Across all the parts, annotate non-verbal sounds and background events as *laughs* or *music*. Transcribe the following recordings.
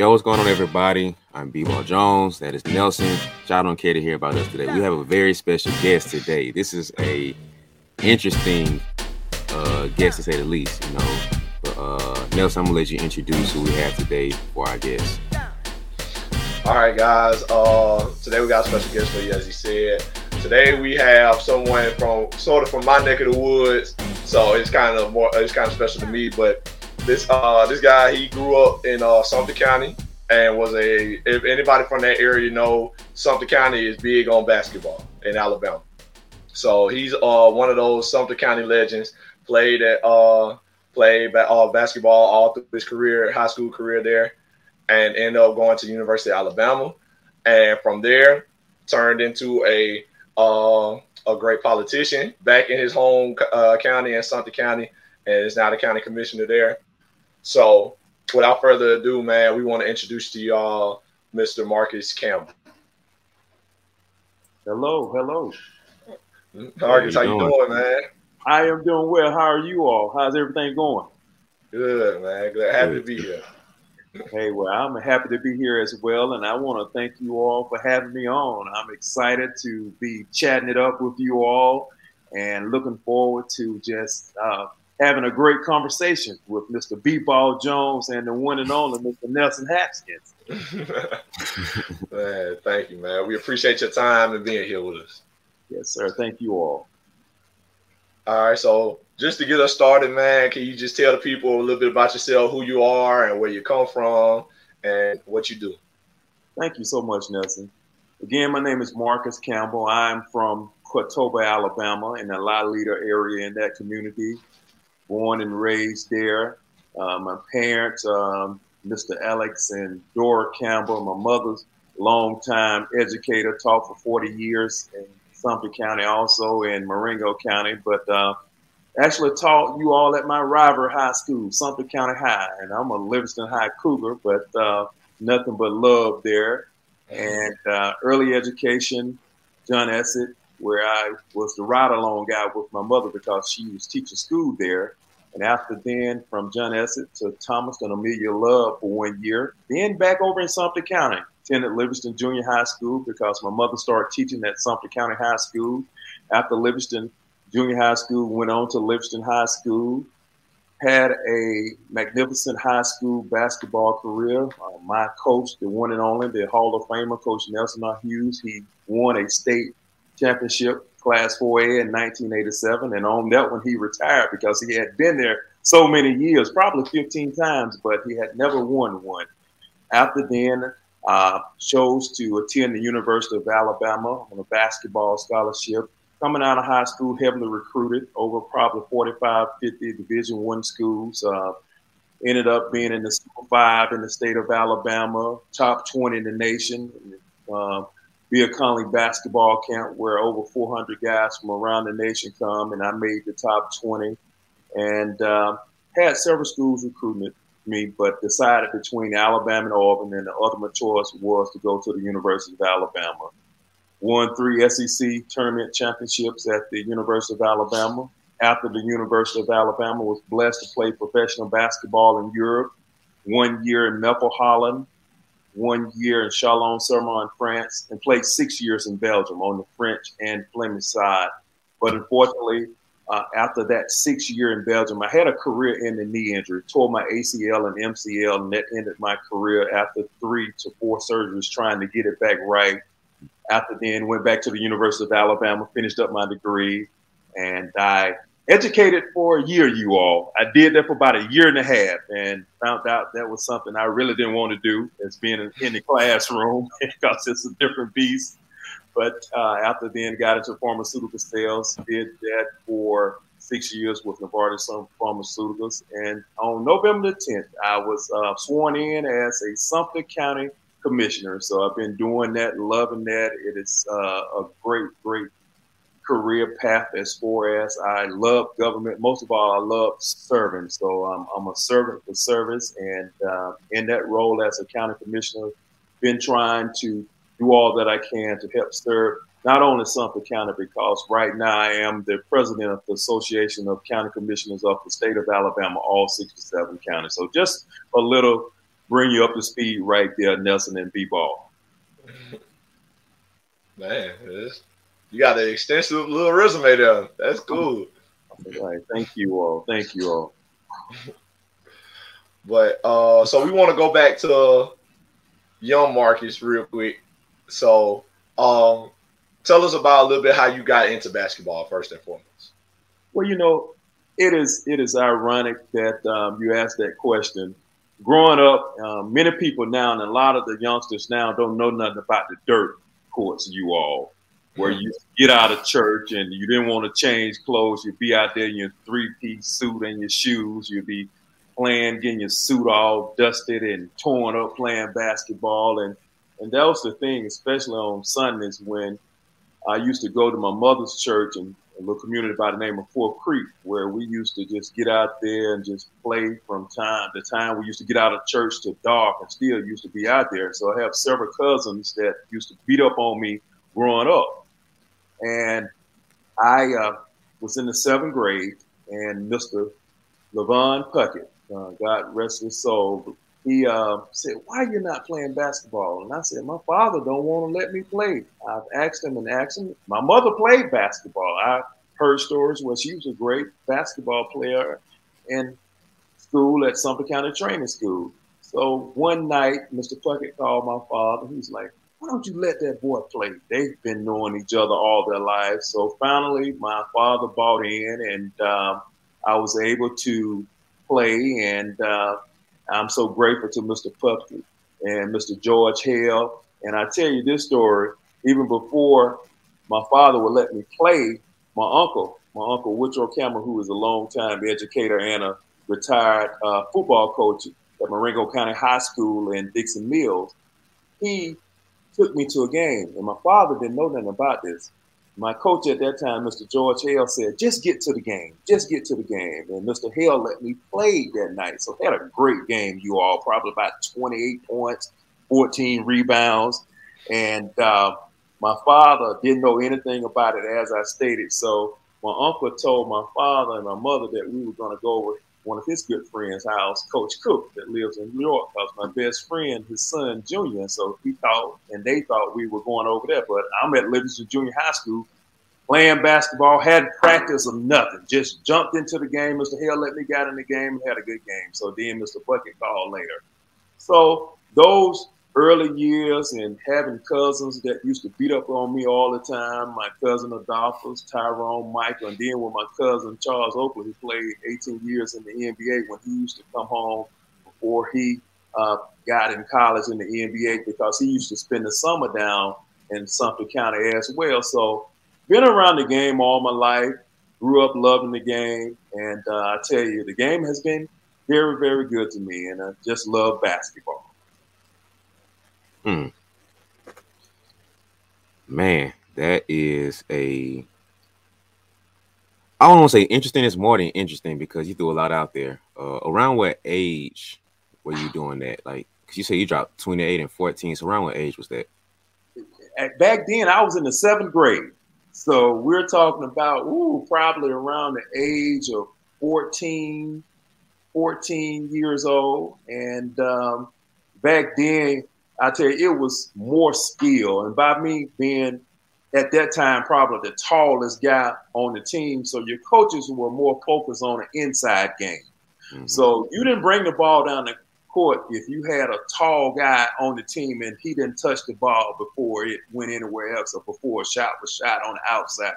Yo, what's going on, everybody? I'm B-Ball Jones. That is Nelson. Y'all don't care to hear about us today. We have a very special guest today. This is a interesting uh, guest, to say the least. You know, but, uh, Nelson, I'm gonna let you introduce who we have today for our guest. All right, guys. Uh, today we got a special guest for you, as he said. Today we have someone from sort of from my neck of the woods, so it's kind of more it's kind of special to me. But this uh this guy he grew up in uh Sumter County and was a if anybody from that area know Sumter County is big on basketball in Alabama. So he's uh one of those Sumter County legends. Played at uh played uh, basketball all through his career, high school career there, and ended up going to University of Alabama. And from there, turned into a uh, a great politician back in his home uh, county in Sumter County, and is now the county commissioner there. So, without further ado, man, we want to introduce to y'all Mr. Marcus Campbell. Hello, hello. Marcus, how you doing? doing, man? I am doing well. How are you all? How's everything going? Good, man. Glad happy to be here. *laughs* Hey, well, I'm happy to be here as well, and I want to thank you all for having me on. I'm excited to be chatting it up with you all, and looking forward to just uh, having a great conversation with Mr. B-Ball Jones and the one and only Mr. Nelson Haskins. *laughs* man, thank you, man. We appreciate your time and being here with us. Yes, sir. Thank you all. All right, so just to get us started, man, can you just tell the people a little bit about yourself, who you are, and where you come from, and what you do? Thank you so much, Nelson. Again, my name is Marcus Campbell. I'm from Coatopa, Alabama, in the La Leader area in that community. Born and raised there. Uh, my parents, um, Mr. Alex and Dora Campbell, my mother's longtime educator, taught for 40 years in Sumter County, also in Marengo County, but uh, actually taught you all at my rival high school, Sumter County High, and I'm a Livingston High Cougar, but uh, nothing but love there. And uh, early education, John Essex, where I was the ride along guy with my mother because she was teaching school there. And after then, from John Essex to Thomas and Amelia Love for one year. Then back over in Sumter County, attended Livingston Junior High School because my mother started teaching at Sumter County High School. After Livingston junior high school, went on to Livingston High School, had a magnificent high school basketball career. Uh, my coach, the one and only, the Hall of Famer, Coach Nelson R. Hughes, he won a state championship, Class 4A in 1987. And on that one, he retired because he had been there so many years, probably 15 times, but he had never won one. After then, uh, chose to attend the University of Alabama on a basketball scholarship coming out of high school, heavily recruited over probably 45, 50 Division One schools. Uh, ended up being in the Five in the state of Alabama, top 20 in the nation. Uh, be a Conley basketball camp where over 400 guys from around the nation come, and I made the top 20. And uh, had several schools recruiting me, but decided between Alabama and Auburn, and the ultimate choice was to go to the University of Alabama won three SEC tournament championships at the University of Alabama. After the University of Alabama was blessed to play professional basketball in Europe, one year in Meppel, Holland, one year in Chalon-sur-Marne, France, and played six years in Belgium on the French and Flemish side. But unfortunately, uh, after that six year in Belgium, I had a career ending knee injury, tore my ACL and MCL, and that ended my career after three to four surgeries trying to get it back right after then, went back to the University of Alabama, finished up my degree, and I educated for a year, you all. I did that for about a year and a half and found out that was something I really didn't want to do as being in, the classroom *laughs* because it's a different beast. But uh, after then, got into pharmaceutical sales, did that for six years with Novartis Pharmaceuticals. And on November the 10th, I was uh, sworn in as a Sumter County commissioner. So I've been doing that, loving that. It is uh, a great, great career path as far as I love government. Most of all, I love serving. So um, I'm a servant for service, and uh, in that role as a county commissioner, been trying to do all that I can to help serve not only Sumter County, because right now I am the president of the Association of County Commissioners of the state of Alabama, all 67 counties. So just a little bring you up to speed right there, Nelson and B-Ball. Man, you got an extensive little resume there. That's cool. All right, thank you all. Thank you all. but uh, so we want to go back to young Marcus real quick. So, um, tell us about a little bit how you got into basketball first and foremost. Well, you know, it is it is ironic that um, you asked that question. Growing up, um, many people now and a lot of the youngsters now don't know nothing about the dirt courts. You all, where you get out of church and you didn't want to change clothes, you'd be out there in your three piece suit and your shoes. You'd be playing, getting your suit all dusted and torn up, playing basketball, and and that was the thing, especially on Sundays when I used to go to my mother's church and a little community by the name of Fort Creek, where we used to just get out there and just play from time to time. We used to get out of church to dark and still used to be out there. So I have several cousins that used to beat up on me growing up. And I uh, was in the seventh grade, and Mr. Levon Puckett, uh, God rest his soul, he uh, said, "Why are you not playing basketball?" And I said, "My father don't want to let me play." I've asked him and asked him. My mother played basketball. I heard stories where she was a great basketball player in school at Sumter County Training School. So one night, Mr. Puckett called my father. He's like, "Why don't you let that boy play?" They've been knowing each other all their lives. So finally, my father bought in, and um, I was able to play and. Uh, I'm so grateful to Mr. Puckett and Mr. George Hale. And I tell you this story, even before my father would let me play, my uncle, my uncle Woodrow Campbell, who is a long-time educator and a retired uh, football coach at Marengo County High School in Dixon Mills, he took me to a game. And my father didn't know nothing about this my coach at that time, Mr. George Hale, said, just get to the game. Just get to the game. And Mr. Hale let me play that night. So had a great game, you all, probably about 28 points, 14 rebounds. And uh, my father didn't know anything about it, as I stated. So my uncle told my father and my mother that we were going to go over one of his good friends' house, Coach Cook, that lives in New York. That was my best friend, his son Junior, so he thought and they thought we were going over there. But I'm at Livingston Junior High School playing basketball, hadn't practice or nothing. Just jumped into the game. Mr. Hale let me get in the game and had a good game. So then Mr. Puckett called later. So those early years and having cousins that used to beat up on me all the time. My cousin Adolphus, Tyrone, Michael, and then with my cousin Charles Oakley, who played 18 years in the NBA when he used to come home before he uh, got in college in the NBA because he used to spend the summer down in Sumter County as well. So been around the game all my life, grew up loving the game, and uh, I tell you, the game has been very, very good to me, and I just love basketball. Hmm. Man, that is a. I don't want to say interesting. It's more than interesting because you threw a lot out there. Uh, around what age were you doing that? Like, cause you say you dropped 28 and 14. So around what age was that? Back then, I was in the seventh grade. So we're talking about, ooh, probably around the age of 14, 14 years old. And um, back then, I tell you, it was more skill. And by me being at that time probably the tallest guy on the team, so your coaches were more focused on the inside game. Mm-hmm. So you didn't bring the ball down the court if you had a tall guy on the team and he didn't touch the ball before it went anywhere else or before a shot was shot on the outside.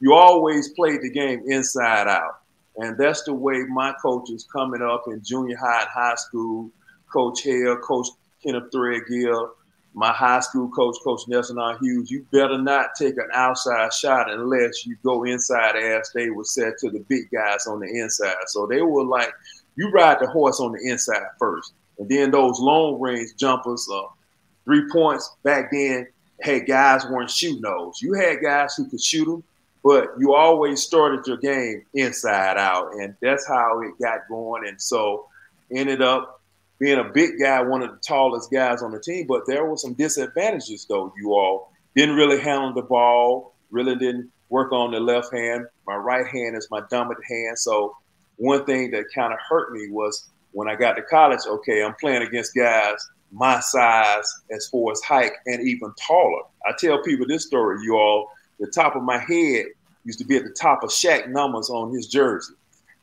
You always played the game inside out. And that's the way my coaches coming up in junior high and high school, Coach Hale, Coach Kenneth Threadgill, my high school coach, Coach Nelson R. Hughes, you better not take an outside shot unless you go inside as they were said to the big guys on the inside. So they were like, you ride the horse on the inside first. And then those long range jumpers, uh, three points back then, hey, guys weren't shooting those. You had guys who could shoot them, but you always started your game inside out. And that's how it got going. And so ended up being a big guy, one of the tallest guys on the team, but there were some disadvantages though. You all didn't really handle the ball, really didn't work on the left hand. My right hand is my dominant hand. So one thing that kind of hurt me was when I got to college, okay, I'm playing against guys my size as far as height and even taller. I tell people this story, you all. The top of my head used to be at the top of Shaq numbers on his jersey.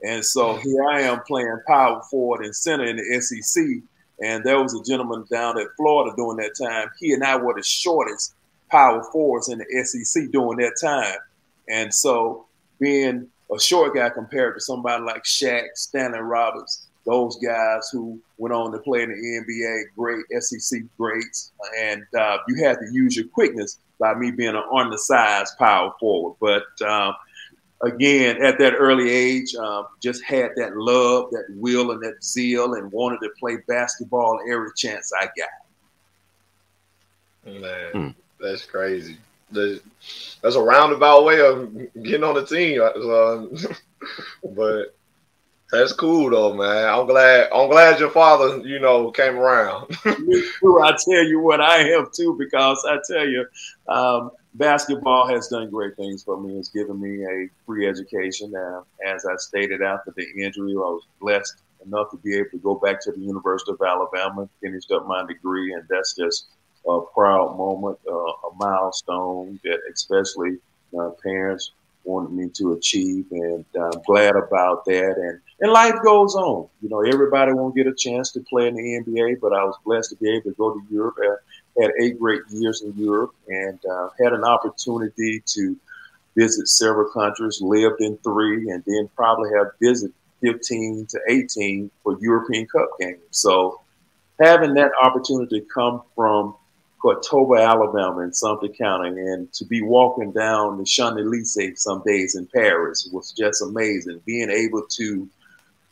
And so here I am playing power forward and center in the SEC. And there was a gentleman down at Florida during that time. He and I were the shortest power forwards in the SEC during that time. And so being a short guy compared to somebody like Shaq, Stanley Roberts, those guys who went on to play in the NBA, great SEC greats, and uh, you had to use your quickness by me being an undersized power forward. But uh, again, at that early age, uh, just had that love, that will, and that zeal, and wanted to play basketball every chance I got. Man, hmm. that's crazy. That's a roundabout way of getting on the team. Uh, *laughs* but that's cool though, man. I'm glad. I'm glad your father, you know, came around. *laughs* I tell you what, I am too, because I tell you, um, basketball has done great things for me. It's given me a free education. Uh, as I stated after the injury, I was blessed enough to be able to go back to the University of Alabama, finished up my degree, and that's just a proud moment, uh, a milestone that especially my parents wanted me to achieve, and I'm glad about that. And and life goes on. You know, everybody won't get a chance to play in the NBA, but I was blessed to be able to go to Europe. Had eight great years in Europe, and uh, had an opportunity to visit several countries. Lived in three, and then probably have visited 15 to 18 for European Cup games. So having that opportunity to come from Coatopa, Alabama, in Sumter County, and to be walking down the Champs Elysees some days in Paris was just amazing. Being able to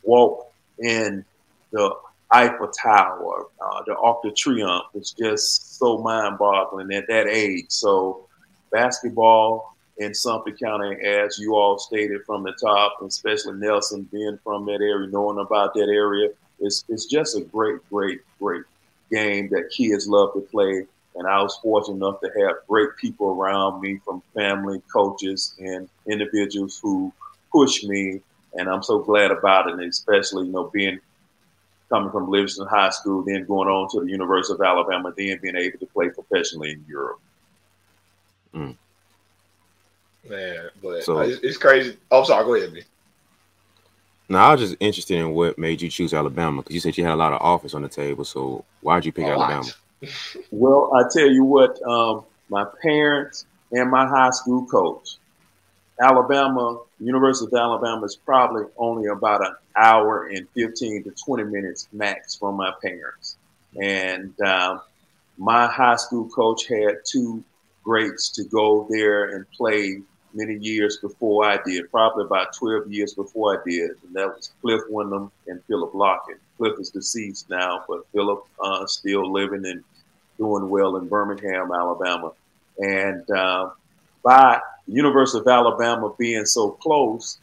walk in the Eiffel Tower, uh, the Arc de Triomphe was just so mind-boggling at that age. So, basketball in Sumter County, as you all stated from the top, especially Nelson being from that area, knowing about that area, it's, it's just a great, great, great game that kids love to play. And I was fortunate enough to have great people around me from family, coaches, and individuals who push me. And I'm so glad about it, and especially, you know, being coming from Livingston High School, then going on to the University of Alabama, then being able to play professionally in Europe. Mm. Man, but so, it's, crazy. Oh, sorry. Go ahead, me. Now I was just interested in what made you choose Alabama because you said you had a lot of offers on the table. So why did you pick Alabama? *laughs* well, I tell you what, um, my parents and my high school coach, Alabama, University of Alabama is probably only about an hour and 15 to 20 minutes max from my parents. And um, my high school coach had two greats to go there and play many years before I did, probably about 12 years before I did. And that was Cliff Wyndham and Philip Lockett. Cliff is deceased now, but Philip uh, still living and doing well in Birmingham, Alabama. And uh, by University of Alabama being so close,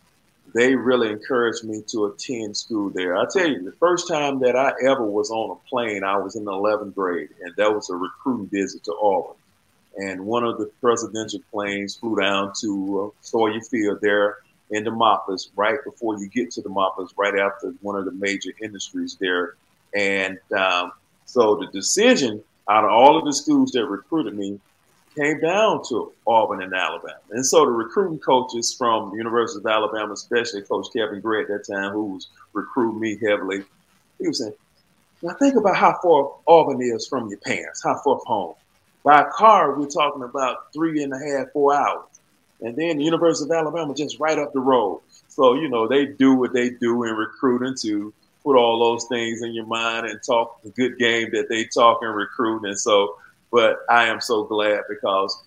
they really encouraged me to attend school there. I tell you, the first time that I ever was on a plane, I was in the 11th grade, and that was a recruiting visit to Auburn. And one of the presidential planes flew down to uh, Sawyer Field there in Demopolis, right before you get to Demopolis, right after one of the major industries there. And um, so the decision out of all of the schools that recruited me came down to Auburn and Alabama. And so the recruiting coaches from the University of Alabama, especially Coach Kevin Gray at that time, who was recruiting me heavily, he was saying, now think about how far Auburn is from your parents, how far from home. By car, we're talking about three and a half, four hours. And then the University of Alabama just right up the road. So, you know, they do what they do in recruiting to put all those things in your mind and talk the good game that they talk in recruiting. And so, but I am so glad because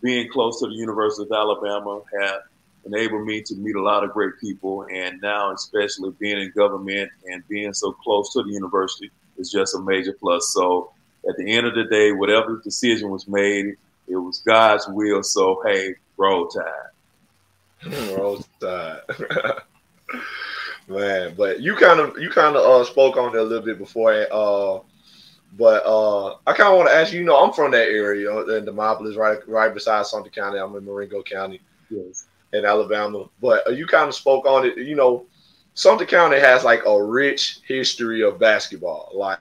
being close to the University of Alabama have enabled me to meet a lot of great people. And now, especially being in government and being so close to the university is just a major plus. So, at the end of the day, whatever decision was made, it was God's will. So, hey, roll tide. *laughs* roll tide. *laughs* Man, but you kind of you kind of uh, spoke on it a little bit before. Uh, but uh, I kind of want to ask you. You know, I'm from that area uh, in Demopolis, right right beside Sumter County. I'm in Marengo County, yes. in Alabama. But uh, you kind of spoke on it. You know, Sumter County has like a rich history of basketball, like,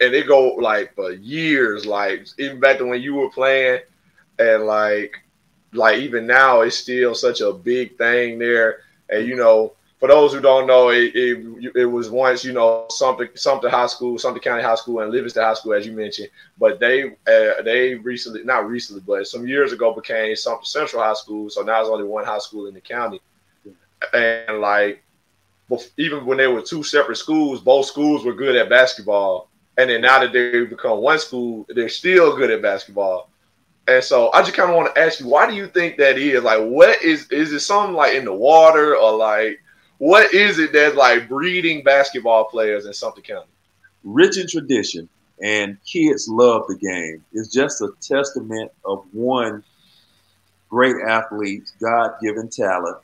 and it go like for years, like even back to when you were playing, and like, like even now, it's still such a big thing there. And you know, for those who don't know, it, it, it was once you know something something high school, something County High School, and Livingston High School, as you mentioned. But they uh, they recently, not recently, but some years ago, became Sumter Central High School. So now there's only one high school in the county, and like even when they were two separate schools, both schools were good at basketball. And then now that they've become one school, they're still good at basketball. And so I just kind of want to ask you, why do you think that is? Like, what is is it something like in the water or like what is it that's like breeding basketball players in Sumter County? Rich in tradition and kids love the game. It's just a testament of one great athlete, God given talent,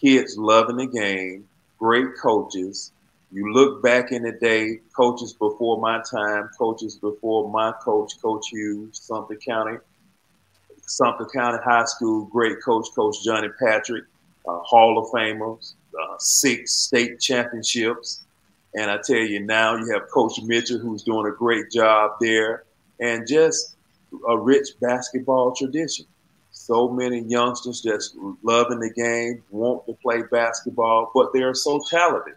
kids loving the game, great coaches. You look back in the day, coaches before my time, coaches before my coach, Coach Hughes, Sumter County, Sumter County High School, great coach, Coach Johnny Patrick, uh, Hall of Famers, uh, six state championships. And I tell you now, you have Coach Mitchell, who's doing a great job there, and just a rich basketball tradition so many youngsters just loving the game, want to play basketball, but they're so talented.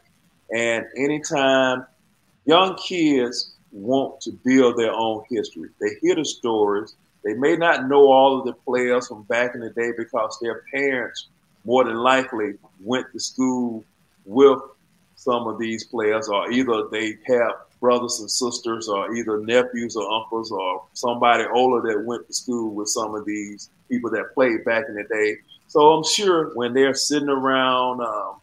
And anytime young kids want to build their own history, they hear the stories. They may not know all of the players from back in the day because their parents, more than likely, went to school with some of these players, or either they have brothers and sisters, or either nephews or uncles, or somebody older that went to school with some of these people that played back in the day. So I'm sure when they're sitting around um,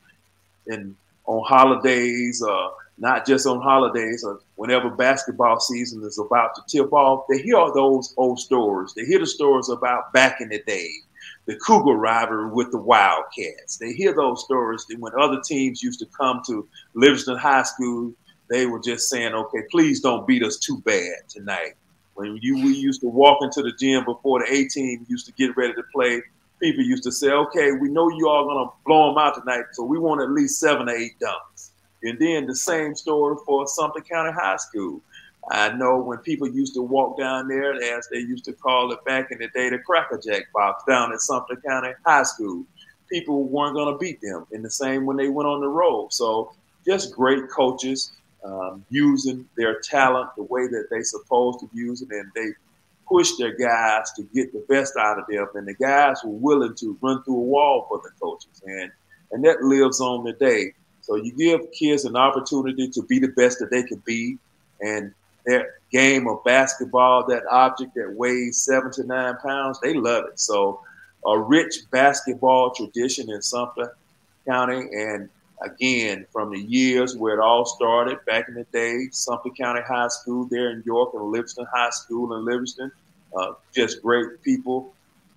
and on holidays, uh, not just on holidays, or whenever basketball season is about to tip off, they hear those old stories. They hear the stories about back in the day, the Cougar rivalry with the Wildcats. They hear those stories And when other teams used to come to Livingston High School. They were just saying, "Okay, please don't beat us too bad tonight." When you we used to walk into the gym before the A team used to get ready to play, people used to say, "Okay, we know you all gonna blow them out tonight, so we want at least seven or eight dunks." And then the same story for Sumter County High School. I know when people used to walk down there, as they used to call it back in the day, the Cracker Jack box down at Sumter County High School. People weren't going to beat them. And the same when they went on the road. So just great coaches um, using their talent the way that they supposed to use it, and they push their guys to get the best out of them. And the guys were willing to run through a wall for the coaches, and and that lives on today. So you give kids an opportunity to be the best that they can be, and their game of basketball, that object that weighs seven to nine pounds, they love it. So a rich basketball tradition in Sumter County, and again, from the years where it all started back in the day, Sumter County High School there in York and Livingston High School in Livingston. Uh, just great people.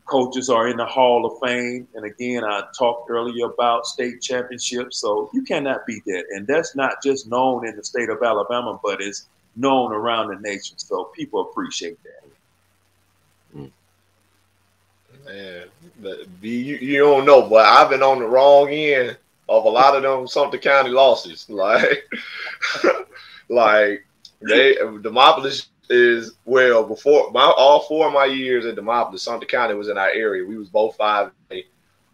Coaches are in the Hall of Fame. And again, I talked earlier about state championships. So you cannot beat that. And that's not just known in the state of Alabama, but it's known around the nation. So people appreciate that. Mm. Man, you, you don't know, but I've been on the wrong end of a lot of them Sumter County losses. *laughs* Like, *laughs* like they Demopolis is well before my all four of my years at Demopolis, Sumter County was in our area. We was both five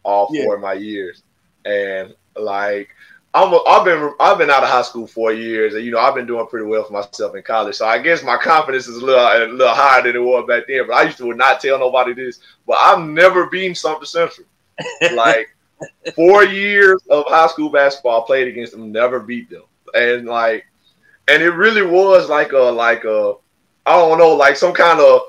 all four yeah. of my years, and like I'm a, I've been I've been out of high school four years, and you know I've been doing pretty well for myself in college. So I guess my confidence is a little a little higher than it was back then. But I used to not tell nobody this, but I've never been Sumter Central. *laughs* Like Four years of high school basketball, I played against them, never beat them, and like, and it really was like a like a I don't know, like some kind of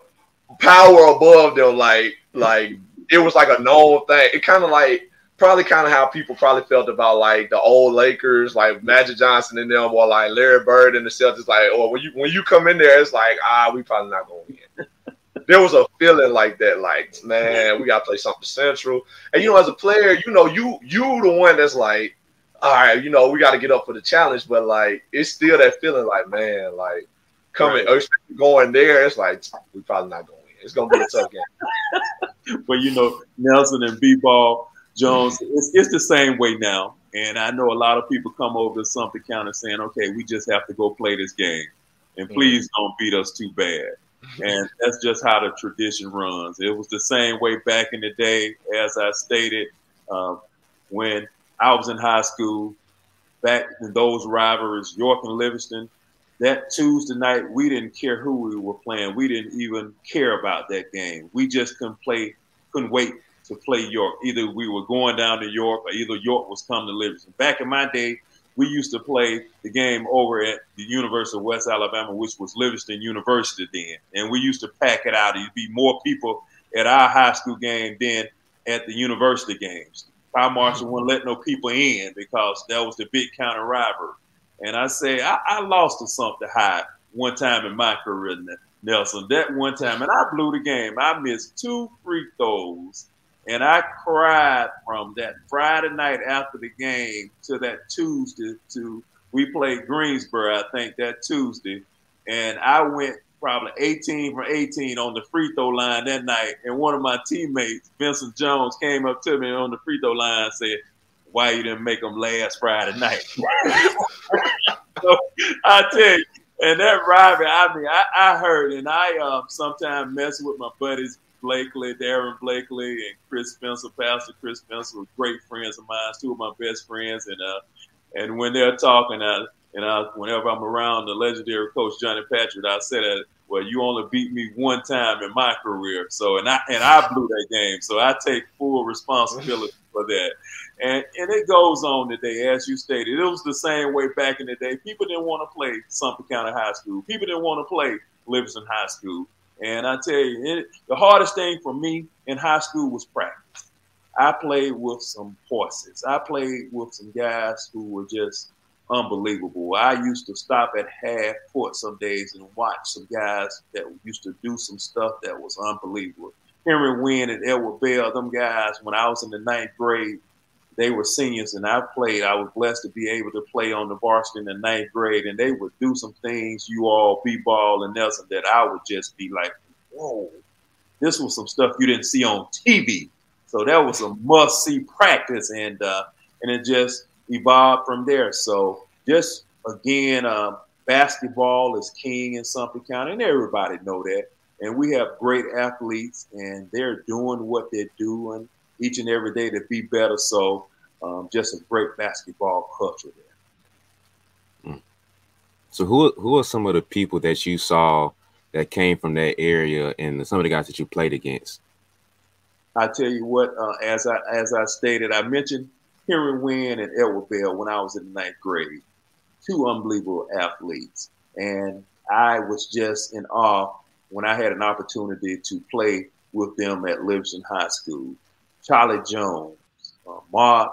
power above them, like like it was like a known thing. It kind of like probably kind of how people probably felt about like the old Lakers, like Magic Johnson and them, or like Larry Bird and the Celtics. Like, oh, when you when you come in there, it's like ah, we probably not going to win *laughs* there was a feeling like that, like, man, we gotta play Sumter Central. And you know, as a player, you know, you you the one that's like, all right, you know, we gotta get up for the challenge, but like it's still that feeling like, man, like coming right. going there, it's like we probably not going. In. It's gonna be a tough game. *laughs* but you know, Nelson and B ball, Jones, it's, it's the same way now. And I know a lot of people come over to Sumter County saying, okay, we just have to go play this game. And please don't beat us too bad. And that's just how the tradition runs. It was the same way back in the day, as I stated, uh, when I was in high school, back in those rivalries, York and Livingston, that Tuesday night, we didn't care who we were playing. We didn't even care about that game. We just couldn't play, couldn't wait to play York. Either we were going down to York or either York was coming to Livingston. Back in my day, we used to play the game over at the University of West Alabama, which was Livingston University then. And we used to pack it out. There'd be more people at our high school game than at the university games. Fire Marshal wouldn't let no people in because that was the big counter rivalry. And I say, I, I lost to Sumter High one time in my career, Nelson. That one time, and I blew the game. I missed two free throws and I cried from that Friday night after the game to that Tuesday to we played Greensboro, I think that Tuesday. And I went probably 18 for 18 on the free throw line that night. And one of my teammates, Vincent Jones, came up to me on the free throw line and said, Why you didn't make them last Friday night? *laughs* so I tell you, and that rivalry, I mean, I, I heard, and I um, sometimes mess with my buddies Blakely, Darren Blakely, and Chris Spencer, Pastor Chris Spencer, were great friends of mine, two of my best friends. And uh, and when they're talking, uh, and I, whenever I'm around the legendary coach Johnny Patrick, I say that, well, you only beat me one time in my career. So, and I and I blew that game. So I take full responsibility *laughs* for that. And and it goes on today, as you stated. It was the same way back in the day. People didn't want to play Sumter County High School. People didn't want to play Livingston High School. And I tell you, it, the hardest thing for me in high school was practice. I played with some horses. I played with some guys who were just unbelievable. I used to stop at half court some days and watch some guys that used to do some stuff that was unbelievable. Henry Wynn and Edward Bell, them guys, when I was in the ninth grade, they were seniors and I played. I was blessed to be able to play on the varsity in the ninth grade, and they would do some things, you all, B ball and Nelson, that I would just be like, whoa, this was some stuff you didn't see on TV. So that was a must see practice, and uh, and it just evolved from there. So just again, uh, basketball is king in Sumter County, and everybody know that. And we have great athletes, and they're doing what they're doing each and every day to be better. So, um, just a great basketball culture there. Mm. So, who who are some of the people that you saw that came from that area, and some of the guys that you played against? I tell you what, uh, as I as I stated, I mentioned Henry Wynn and Edward Bell when I was in the ninth grade. Two unbelievable athletes, and I was just in awe when I had an opportunity to play with them at Livingston High School. Charlie Jones, uh, Mark,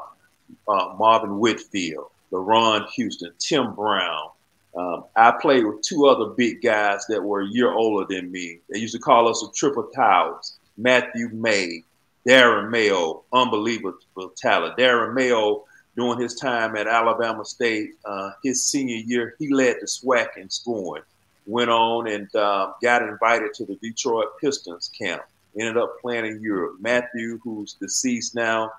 uh, Marvin Whitfield, LaRon Houston, Tim Brown. Um, I played with two other big guys that were a year older than me. They used to call us the Triple Towers. Matthew May, Darren Mayo, unbelievable talent. Darren Mayo, during his time at Alabama State, uh, his senior year, he led the SWAC in scoring. Went on and uh, got invited to the Detroit Pistons camp ended up playing in Europe. Matthew, who's deceased now,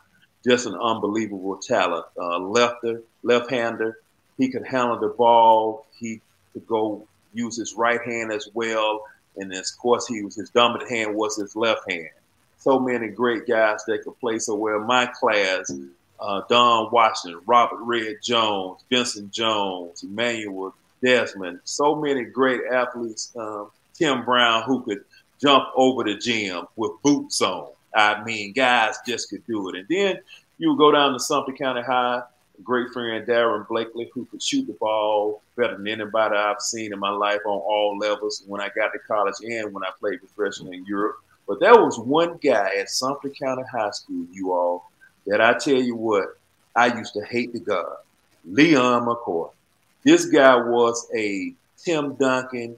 just an unbelievable talent. Uh, lefter, left-hander. He could handle the ball. He could go use his right hand as well. And of course, he was his dominant hand was his left hand. So many great guys that could play so well. My class, uh, Don Washington, Robert Red Jones, Vincent Jones, Emmanuel Desmond. So many great athletes. Um, Tim Brown, who could jump over the gym with boots on. I mean, guys just could do it. And then you go down to Sumter County High, great friend Darren Blakely, who could shoot the ball better than anybody I've seen in my life on all levels when I got to college and when I played professionally in Europe. But there was one guy at Sumter County High School, you all, that I tell you what, I used to hate the God. Leon McCoy. This guy was a Tim Duncan,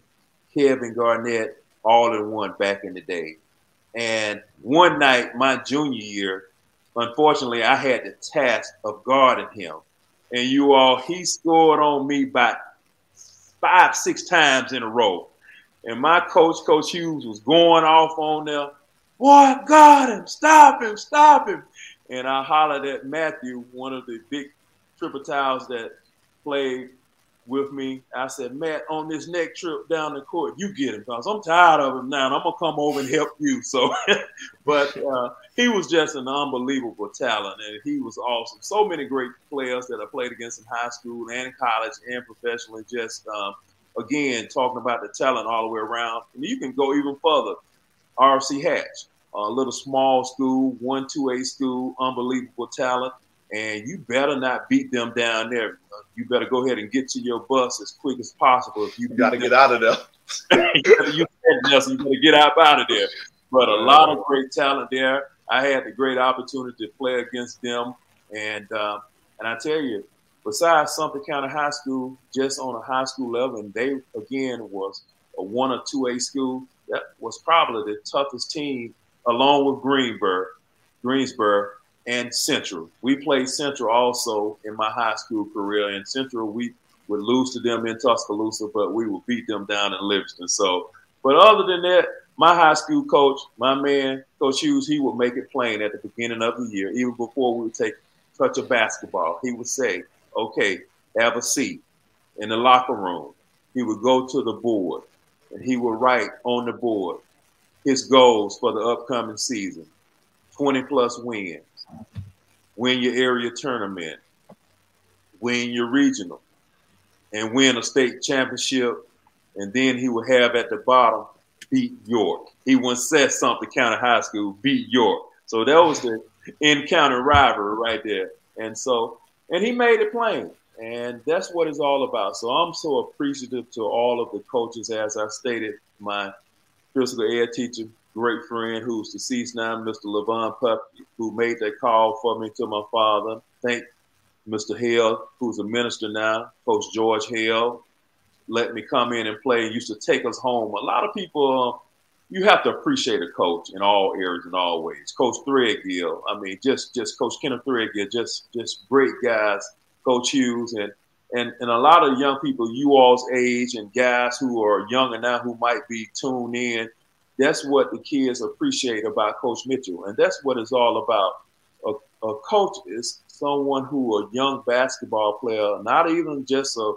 Kevin Garnett all in one back in the day. And one night, my junior year, unfortunately, I had the task of guarding him. And you all, he scored on me by five, six times in a row. And my coach, Coach Hughes, was going off on them. Boy, guard him, stop him, stop him. and I hollered at Matthew, one of the big triple towers that played with me. I said, Matt, on this next trip down the court, you get him because I'm tired of him now, and I'm gonna come over and help you. So, *laughs* but uh, he was just an unbelievable talent, and he was awesome. So many great players that I played against in high school and college and professionally. Just um, again, talking about the talent all the way around. And you can go even further. RC Hatch, a little small school, one two A school, unbelievable talent and you better not beat them down there. You better go ahead and get to your bus as quick as possible. If you, you got to get out of there, *laughs* you, better, you, you better get out, out of there. But a lot of great talent there. I had the great opportunity to play against them, and uh, and I tell you, besides Sumter County High School, just on a high school level, and they again was a one or two A school. That was probably the toughest team, along with Greenburgh, Greensboro, and Central. We played Central also in my high school career. And Central, we would lose to them in Tuscaloosa, but we would beat them down in Livingston. So, but other than that, my high school coach, my man, Coach Hughes, he would make it plain at the beginning of the year, even before we would take touch of basketball. He would say, "Okay, have a seat in the locker room." He would go to the board and he would write on the board his goals for the upcoming season: 20 plus wins, win your area tournament, win your regional, and win a state championship. And then he would have at the bottom, beat York. He once said Sumter County high school, beat York. So that was the encounter rivalry right there. And so, and he made it plain. And that's what it's all about. So I'm so appreciative to all of the coaches, as I stated, my physical ed teacher, great friend who's deceased now, Mr. Levon Puckett, who made that call for me to my father. Thank Mr. Hale, who's a minister now, Coach George Hale, let me come in and play used to take us home. A lot of people, uh, you have to appreciate a coach in all areas and all ways. Coach Threadgill, I mean, just just Coach Kenneth Threadgill, just just great guys. Coach Hughes and and and a lot of young people, you all's age, and guys who are younger now who might be tuned in that's what the kids appreciate about Coach Mitchell, and that's what it's all about. A, a coach is someone who a young basketball player, not even just a,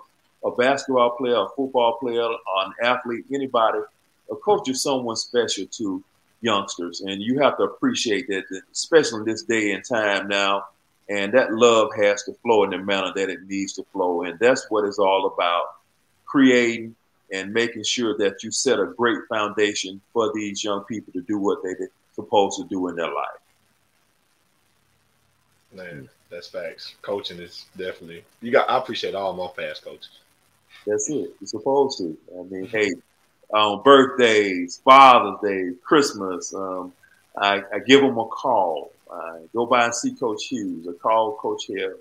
a basketball player, a football player, an athlete, anybody. A coach is someone special to youngsters, and you have to appreciate that, especially in this day and time now. And that love has to flow in the manner that it needs to flow, and that's what it's all about: creating and making sure that you set a great foundation for these young people to do what they're supposed to do in their life. Man, that's facts. Coaching is definitely you got. I appreciate all my past coaches. That's it. You're supposed to. I mean, hey, on birthdays, Father's Day, Christmas, um, I, I, give them a call. I go by and see Coach Hughes. I call Coach Hill.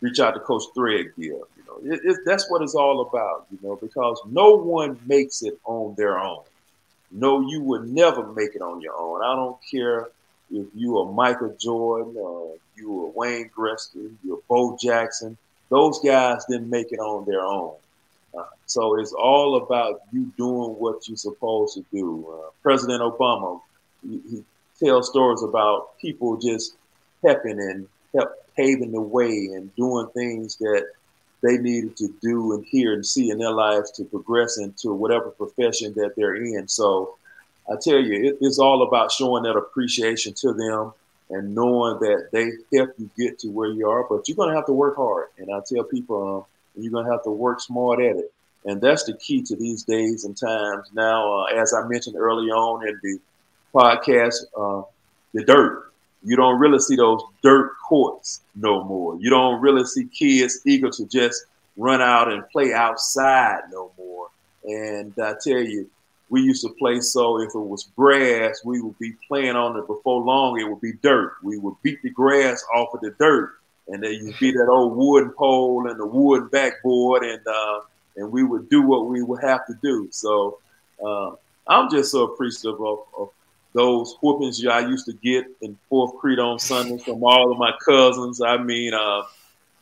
Reach out to Coach Threadgill know, it, it, that's what it's all about, you know, because no one makes it on their own. No, you would never make it on your own. I don't care if you are Michael Jordan or you are Wayne Gretzky, you're Bo Jackson. Those guys didn't make it on their own. Uh, so it's all about you doing what you're supposed to do. Uh, President Obama, he, he tells stories about people just helping and help paving the way and doing things that they needed to do and hear and see in their lives to progress into whatever profession that they're in. So I tell you, it, it's all about showing that appreciation to them and knowing that they help you get to where you are. But you're going to have to work hard. And I tell people, um, you're going to have to work smart at it. And that's the key to these days and times. Now, uh, as I mentioned early on in the podcast, uh, the dirt you don't really see those dirt courts no more. You don't really see kids eager to just run out and play outside no more. And I tell you, we used to play so if it was grass, we would be playing on it before long, it would be dirt. We would beat the grass off of the dirt. And then you'd be that old wooden pole and the wooden backboard, and uh, and we would do what we would have to do. So uh, I'm just so appreciative of, of those whoopings I used to get in Fourth Creek on Sundays from all of my cousins. I mean, uh,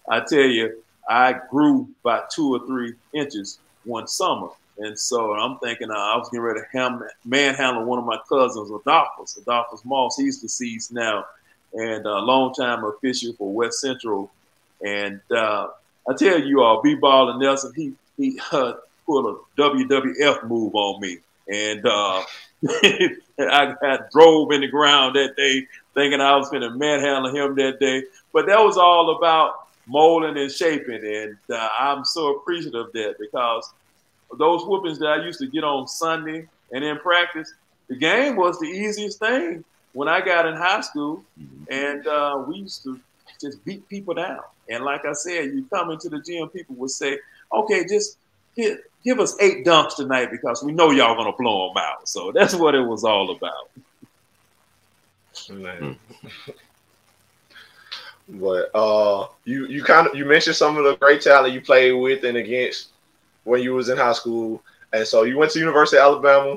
I tell you, I grew by two or three inches one summer. And so I'm thinking uh, I was getting ready to ham- manhandle one of my cousins, Adolphus, Adolphus Moss. He's deceased now. and a longtime official for West Central. And uh, I tell you all, B-Ball and Nelson, he he uh, pulled a WWF move on me, and uh, *laughs* I, I drove in the ground that day thinking I was going to manhandle him that day. But that was all about molding and shaping, and uh, I'm so appreciative of that because those whoopings that I used to get on Sunday and in practice, the game was the easiest thing when I got in high school, mm-hmm. and uh, we used to just beat people down. And like I said, you come into the gym, people would say, "Okay, just give, give us eight dunks tonight because we know y'all gonna blow them out." So that's what it was all about. Man. *laughs* but uh, you you kind of you mentioned some of the great talent you played with and against when you was in high school, and so you went to University of Alabama.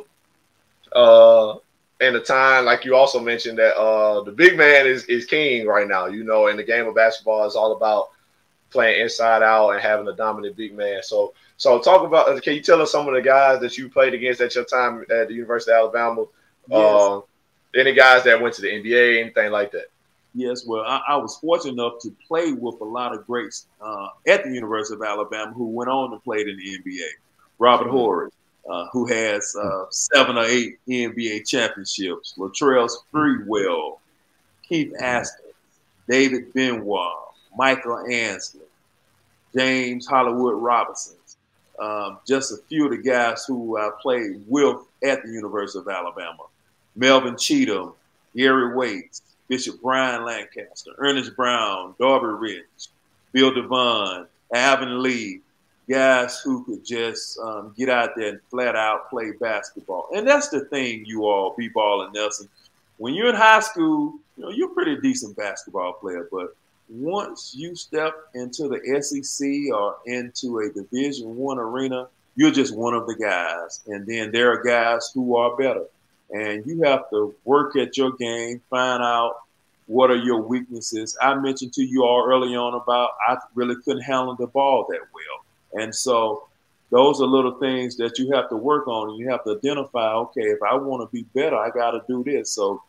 Uh, and the time, like you also mentioned, that uh, the big man is is king right now. You know, in the game of basketball, is all about playing inside out and having a dominant big man. So, so talk about. Can you tell us some of the guys that you played against at your time at the University of Alabama? Yes. Uh, any guys that went to the NBA, anything like that? Yes, well, I, I was fortunate enough to play with a lot of greats uh, at the University of Alabama who went on to play in the NBA. Robert mm-hmm. Horry, uh, who has uh, seven or eight NBA championships. Latrell Sprewell, Keith Askins, David Benoit, Michael Ansley, James Hollywood Robinson. Um, just a few of the guys who I played with at the University of Alabama. Melvin Cheatham, Gary Waits, Bishop Brian Lancaster, Ernest Brown, Darby Rich, Bill Devon, Alvin Lee, guys who could just um, get out there and flat out play basketball. And that's the thing, you all, B-Ball and Nelson. When you're in high school, you know, you're a pretty decent basketball player, but once you step into the SEC or into a Division One arena, you're just one of the guys. And then there are guys who are better and you have to work at your game, find out what are your weaknesses. I mentioned to you all early on about I really couldn't handle the ball that well, and so those are little things that you have to work on, and you have to identify. Okay, if I want to be better, I got to do this. So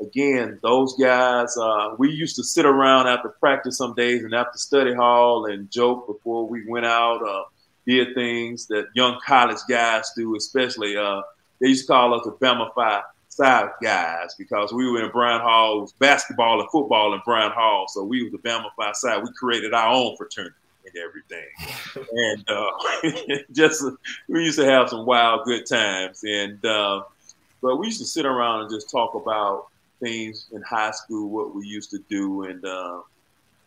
again, those guys, uh, we used to sit around after practice some days and after study hall and joke before we went out. Uh, did things that young college guys do, especially. Uh, they used to call us the Bama Five Side guys because we were in Brown Hall, basketball and football in Brown Hall. So we were the Bama Five Side. We created our own fraternity and everything. *laughs* and uh, *laughs* just we used to have some wild good times. And uh, but we used to sit around and just talk about things in high school, what we used to do, and uh,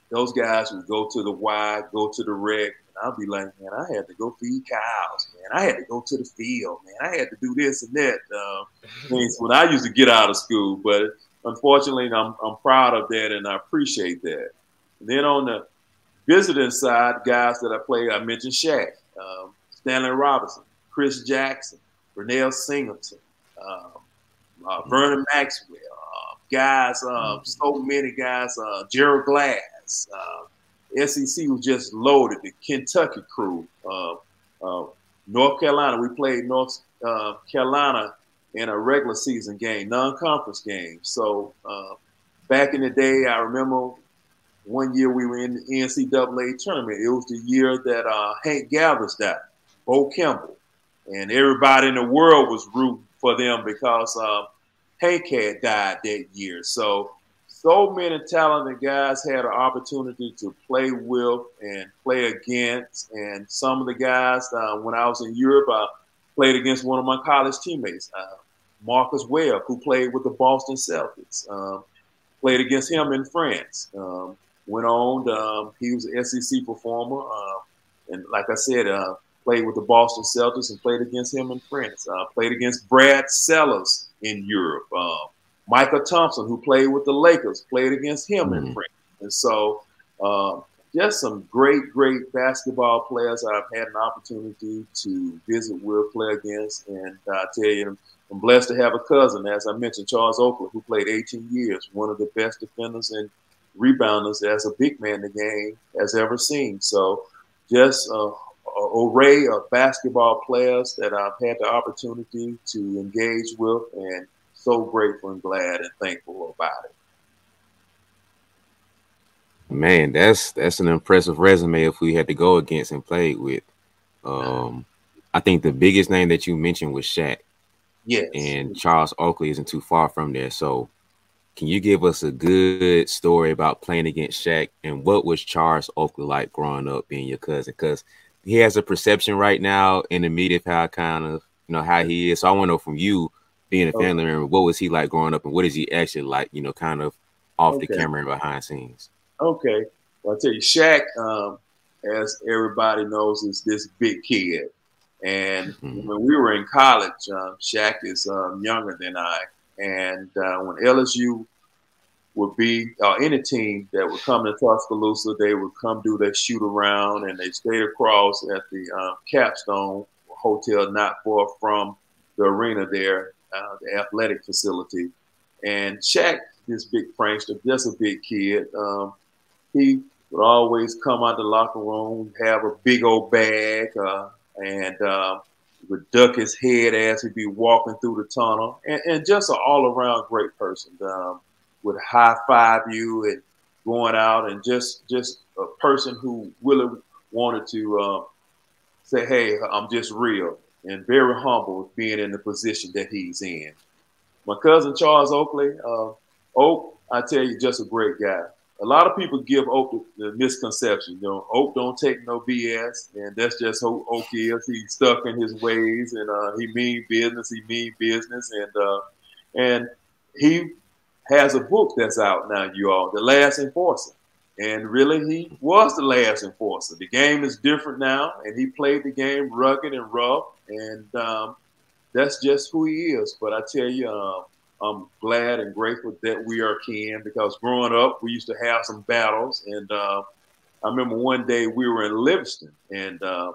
those guys would go to the Y, go to the rec, I'll be like, man, I had to go feed cows, man. I had to go to the field, man. I had to do this and that. Uh, things when I used to get out of school, but unfortunately, I'm I'm proud of that and I appreciate that. And then on the visiting side, guys that I played, I mentioned Shaq, um, Stanley Robinson, Chris Jackson, Vernel Singleton, um, uh, Vernon Maxwell, guys, uh, so many guys, uh, Gerald Glass. Uh, SEC was just loaded. The Kentucky crew, uh, uh, North Carolina. We played North uh, Carolina in a regular season game, non-conference game. So uh, back in the day, I remember one year we were in the NCAA tournament. It was the year that uh, Hank Gathers died, Bo Kimble, and everybody in the world was rooting for them because had died that year. So so many talented guys had an opportunity to play with and play against. And some of the guys, uh, when I was in Europe, I played against one of my college teammates, uh, Marcus Webb, who played with the Boston Celtics. Um, played against him in France. Um, went on, um, he was an SEC performer. Uh, and like I said, uh, played with the Boston Celtics and played against him in France. Uh, played against Brad Sellers in Europe. Um, Mychal Thompson, who played with the Lakers, played against him mm-hmm. in France. And so, uh, just some great, great basketball players I've had an opportunity to visit with, play against. And I tell you, I'm blessed to have a cousin, as I mentioned, Charles Oakley, who played 18 years, one of the best defenders and rebounders as a big man in the game has ever seen. So, just a array of basketball players that I've had the opportunity to engage with and so grateful and glad and thankful about it. Man, that's that's an impressive resume if we had to go against and play with. Um, I think the biggest name that you mentioned was Shaq. Yes. And Charles Oakley isn't too far from there. So can you give us a good story about playing against Shaq and what was Charles Oakley like growing up being your cousin? Because he has a perception right now in the media of how kind of you know how he is. So I want to know from you, being a family member, what was he like growing up, and what is he actually like? You know, kind of off okay. the camera and behind scenes. Okay, well, I'll tell you, Shaq, um, as everybody knows, is this big kid. And mm-hmm. when we were in college, uh, Shaq is um, younger than I. And uh, when LSU would be, uh, any team that would come to Tuscaloosa, they would come do their shoot around and they stayed across at the uh, Capstone Hotel, not far from the arena there, uh, the athletic facility. And Shaq, this big prankster, just a big kid, um, he would always come out the locker room, have a big old bag, uh, and uh, would duck his head as he'd be walking through the tunnel, and, and just an all-around great person. Um, would high five you and going out, and just just a person who really wanted to uh, say, "Hey, I'm just real," and very humble being in the position that he's in. My cousin Charles Oakley, uh, Oak, I tell you, just a great guy a lot of people give Oak the, misconception. You know, Oak don't take no BS, and that's just who Oak is. He's stuck in his ways, and uh, he mean business. He mean business, and uh, and he has a book that's out now, you all, The Last Enforcer. And really, he was the last enforcer. The game is different now, and he played the game rugged and rough, and um, that's just who he is. But I tell you, um, I'm glad and grateful that we are kin because growing up, we used to have some battles. And uh, I remember one day we were in Livingston and uh,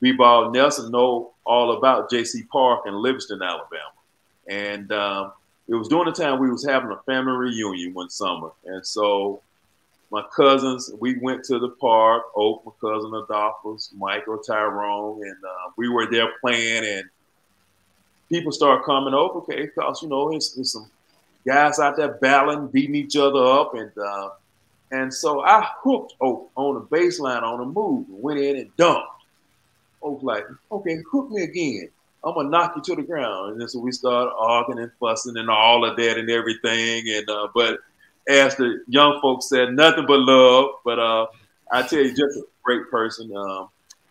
B-Ball Nelson know all about J.C. Park in Livingston, Alabama. And um, it was during the time we was having a family reunion one summer. And so my cousins, we went to the park, Oak, my cousin Adolphus, Michael, Tyrone, and uh, we were there playing and people start coming over, okay, because you know there's, there's, some guys out there battling, beating each other up, and uh, and so I hooked Oak on the baseline on the move went in and dumped. Oak like, okay, hook me again. I'm gonna knock you to the ground, and then so we started arguing and fussing and all of that and everything. And uh, but as the young folks said, nothing but love. But uh, I tell you, just a great person, um,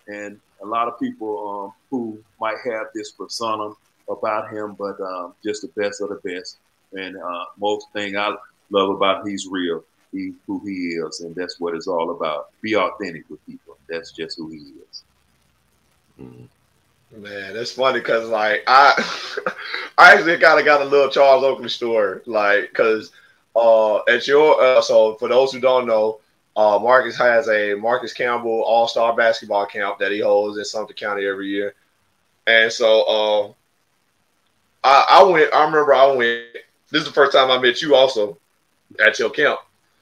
and a lot of people um, who might have this persona about him, but um, just the best of the best. And uh, most thing I love about he's real. He who he is, and that's what it's all about. Be authentic with people. That's just who he is. Mm-hmm. Man, that's funny because like I, *laughs* I actually kind of got a little Charles Oakley story, like because uh, at your uh, so for those who don't know, uh, Marcus has a Marcus Campbell All Star Basketball Camp that he holds in Sumter County every year, and so uh, I, I went. I remember I went. This is the first time I met you also at your camp.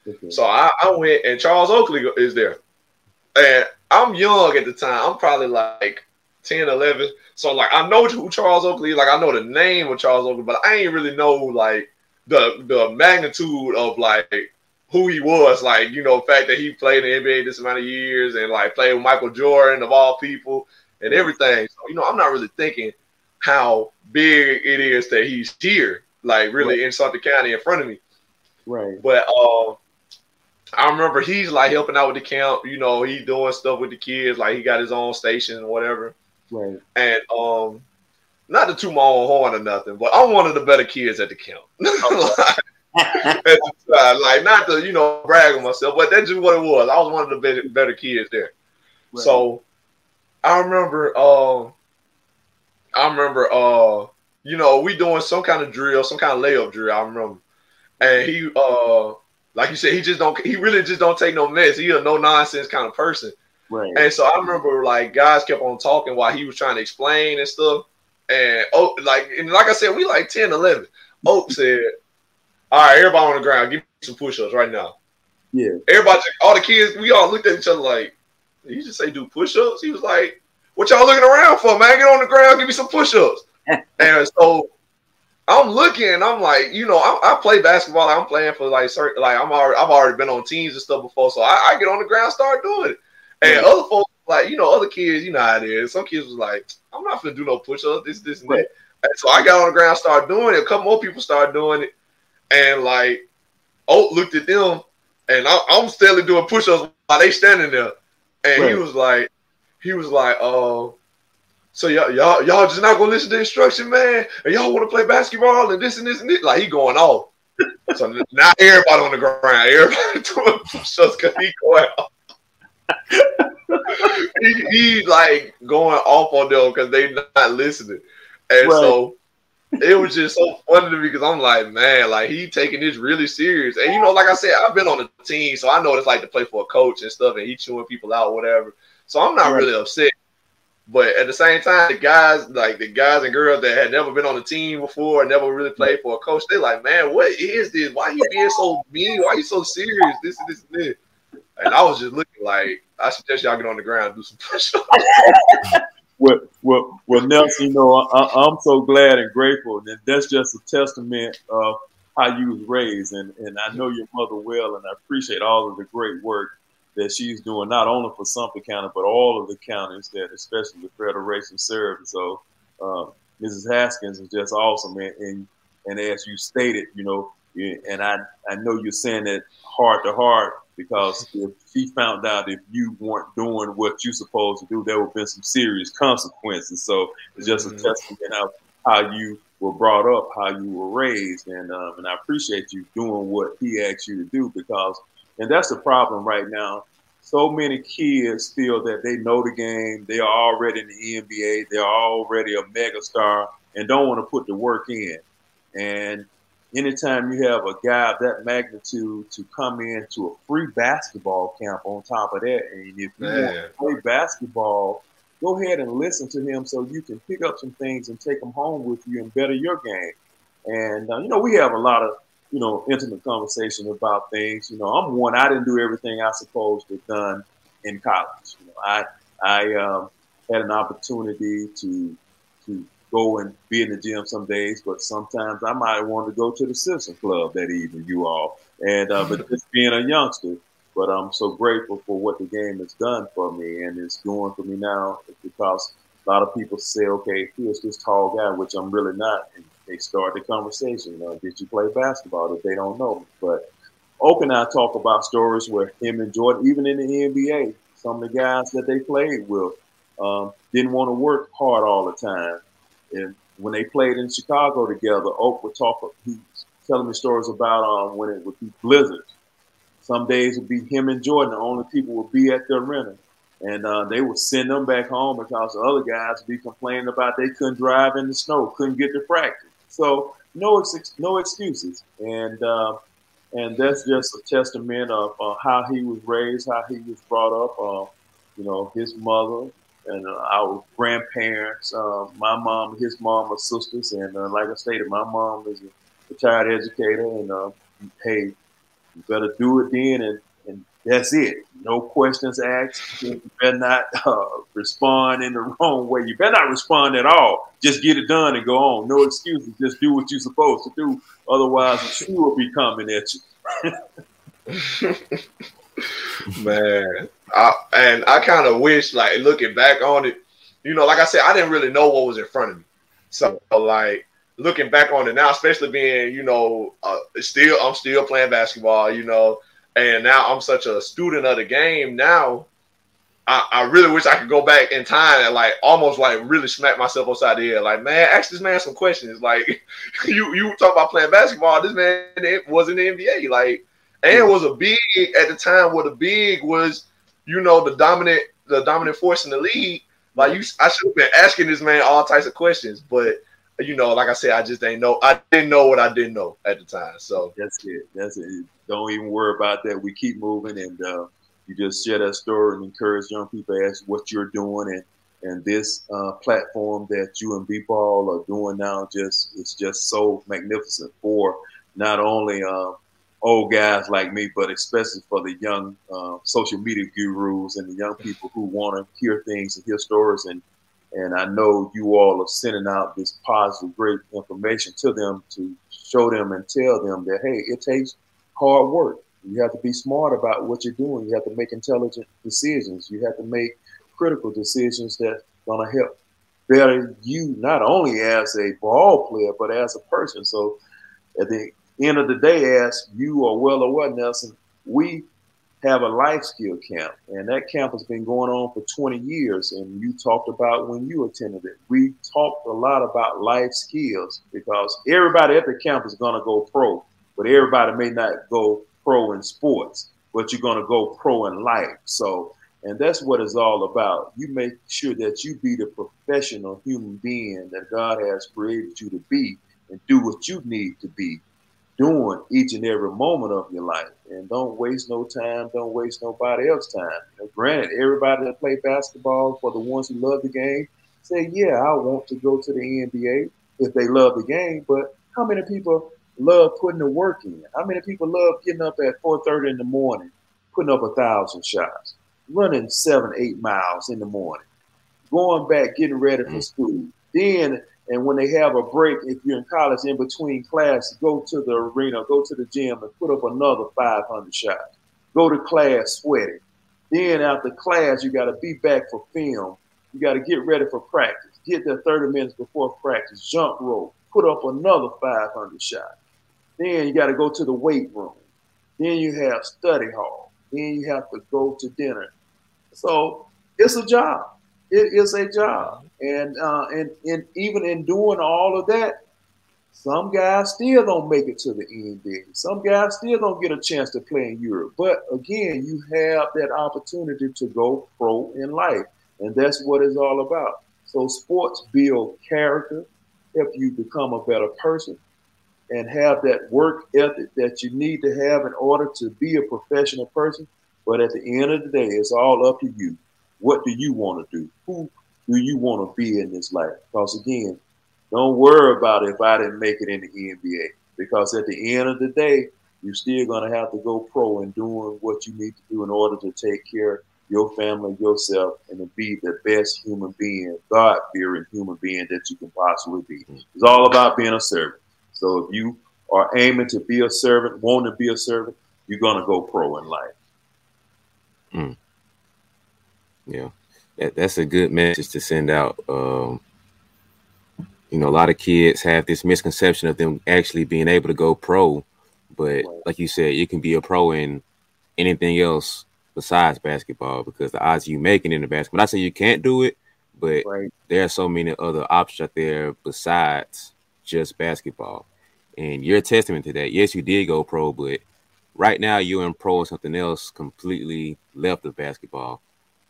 Mm-hmm. So I, I went, and Charles Oakley is there, and I'm young at the time. I'm probably like 10, 11. So like I know who Charles Oakley is. Like I know the name of Charles Oakley, but I ain't really know like the the magnitude of like who he was. Like you know, the fact that he played in the NBA this amount of years and like played with Michael Jordan of all people and everything. So you know, I'm not really thinking how big it is that he's here, like really right. in Sumter County in front of me. Right. But uh, I remember he's like helping out with the camp. You know, he's doing stuff with the kids. Like he got his own station and whatever. Right. And um, not to toot my own horn or nothing, but I'm one of the better kids at the camp. *laughs* like, not to you know brag on myself, but that's just what it was. I was one of the better, better kids there. Right. So I remember. Uh, I remember, uh, you know, we doing some kind of drill, some kind of layup drill. I remember, and he, uh, like you said, he just don't, he really just don't take no mess. He a no nonsense kind of person. Right. And so I remember, like, guys kept on talking while he was trying to explain and stuff. And oh, like, and like I said, we like 10, 11. Oak said, "All right, everybody on the ground, give me some push-ups right now." Yeah. Everybody, all the kids, we all looked at each other like, "You just say do push-ups?" He was like, what y'all looking around for, man? Get on the ground, give me some push-ups. *laughs* and so I'm looking, I'm like, you know, I, I, play basketball. I'm playing for like certain, like I'm already, I've already been on teams and stuff before, so I, I get on the ground, start doing it. And other folks, like you know, other kids, you know how it is. Some kids was like, I'm not gonna do no push ups, this, this, and that. And so I got on the ground, started doing it. A couple more people started doing it, and like, oh, looked at them, and I, am still doing push ups while they standing there, and right. he was like, he was like, oh. So y'all, y'all, y'all just not gonna listen to instruction, man. And y'all want to play basketball and this and this and this. Like he going off. so *laughs* now everybody on the ground, everybody *laughs* doing push-ups because he going off. He, he, like going off on them because they not listening, and right. so it was just so funny to me because I'm like, man, like he taking this really serious. And you know, like I said, I've been on the team, so I know what it's like to play for a coach and stuff, and he chewing people out, whatever. So I'm not right. really upset. But at the same time, the guys, like the guys and girls that had never been on the team before, and never really played for a coach, they like, man, what is this? Why are you being so mean? Why are you so serious? This and this and this. And I was just looking like, I suggest y'all get on the ground and do some push-ups. *laughs* well, well, well, Nelson, you know, I, am so glad and grateful and that's just a testament of how you was raised, and and I know your mother well, and I appreciate all of the great work that she's doing not only for Sumter County but all of the counties that, especially the Federation serves. So, uh, Mrs. Haskins is just awesome, and, and and as you stated, you know, and I I know you're saying that heart to heart because if she found out if you weren't doing what you're supposed to do, there would have been some serious consequences. So it's just mm-hmm. a testament of how you were brought up, how you were raised, and um, and I appreciate you doing what he asked you to do because and that's the problem right now. So many kids feel that they know the game, they are already in the NBA, they're already a megastar, and don't want to put the work in. And anytime you have a guy of that magnitude to come into a free basketball camp on top of that, and if you Man. want to play basketball, go ahead and listen to him so you can pick up some things and take them home with you and better your game. And uh, you know, we have a lot of you know, intimate conversation about things. You know, I'm one. I didn't do everything I supposed to have done in college. You know, I I um, had an opportunity to to go and be in the gym some days, but sometimes I might want to go to the Citizen Club that evening. You all, and uh, but just being a youngster. But I'm so grateful for what the game has done for me, and it's doing for me now because a lot of people say, "Okay, here's this tall guy," which I'm really not. And they start the conversation. Uh, did you play basketball? If they don't know, but Oak and I talk about stories where him and Jordan, even in the NBA, some of the guys that they played with um, didn't want to work hard all the time. And when they played in Chicago together, Oak would talk. He's telling me stories about um, when it would be blizzards. Some days would be him and Jordan. The only people would be at the rental, and uh, they would send them back home because the other guys would be complaining about they couldn't drive in the snow, couldn't get to practice. So no ex- no excuses, and uh, and that's just a testament of uh, how he was raised, how he was brought up. Uh, you know, his mother and uh, our grandparents, uh, my mom, his mom, my sisters, and uh, like I stated, my mom is a retired educator, and hey, you better do it then, and and that's it. No questions asked. You better not *laughs* uh, respond in the wrong way. You better not respond at all. Just get it done and go on. No excuses. Just do what you're supposed to do. Otherwise, the shoe will be coming at you. *laughs* *laughs* Man, I, and I kind of wish, like looking back on it, you know, like I said, I didn't really know what was in front of me. So, like looking back on it now, especially being, you know, uh, still I'm still playing basketball. You know, and now I'm such a student of the game. Now, I, I really wish I could go back in time and like almost like really smack myself upside the head. Like, man, ask this man some questions. Like, *laughs* you you talk about playing basketball. This man it was in the NBA. Like, and was a big at the time. Where the big was, you know, the dominant the dominant force in the league. Like, you, I should have been asking this man all types of questions, but you know, like I said, I just didn't know. I didn't know what I didn't know at the time. So that's it. That's it don't even worry about that. We keep moving, and uh, you just share that story and encourage young people Ask what you're doing and and this uh, platform that you and B-Ball are doing now just it's just so magnificent for not only uh, old guys like me, but especially for the young uh, social media gurus and the young people who want to hear things and hear stories and And I know you all are sending out this positive, great information to them to show them and tell them that, hey, it takes hard work. You have to be smart about what you're doing. You have to make intelligent decisions. You have to make critical decisions that's going to help better you, not only as a ball player, but as a person. So at the end of the day, as you are well aware, Nelson, we have a life skill camp, and that camp has been going on for 20 years. And you talked about when you attended it. We talked a lot about life skills because everybody at the camp is going to go pro, but everybody may not go pro in sports, but you're going to go pro in life. So, and that's what it's all about. You make sure that you be the professional human being that God has created you to be and do what you need to be doing each and every moment of your life. And don't waste no time. Don't waste nobody else's time. Now, granted, everybody that play basketball, for the ones who love the game, say, yeah, I want to go to the NBA if they love the game. But how many people love putting the work in? How many people love getting up at 4.30 in the morning, putting up a thousand shots, running seven, eight miles in the morning, going back, getting ready for mm. school, then and when they have a break, if you're in college in between class, go to the arena, go to the gym and put up another 500 shots. Go to class sweating. Then after class, you got to be back for film. You got to get ready for practice. Get there 30 minutes before practice. Jump rope. Put up another 500 shots. Then you got to go to the weight room. Then you have study hall. Then you have to go to dinner. So it's a job. It is a job. And uh, and and even in doing all of that, some guys still don't make it to the NBA. Some guys still don't get a chance to play in Europe. But again, you have that opportunity to go pro in life, and that's what it's all about. So sports build character, help you become a better person, and have that work ethic that you need to have in order to be a professional person. But at the end of the day, it's all up to you. What do you want to do? Who do you want to be in this life? Because again, don't worry about if I didn't make it in the NBA. Because at the end of the day, you're still going to have to go pro in doing what you need to do in order to take care of your family, yourself, and to be the best human being, God fearing human being that you can possibly be. It's all about being a servant. So if you are aiming to be a servant, want to be a servant, you're going to go pro in life. Mm. Yeah that, that's a good message to send out. Um, you know, a lot of kids have this misconception of them actually being able to go pro, but like you said, you can be a pro in anything else besides basketball because the odds you making in the basketball. I say you can't do it, but right. there are so many other options out there besides just basketball. And you're a testament to that. Yes, you did go pro, but right now you're in pro or something else completely left of basketball.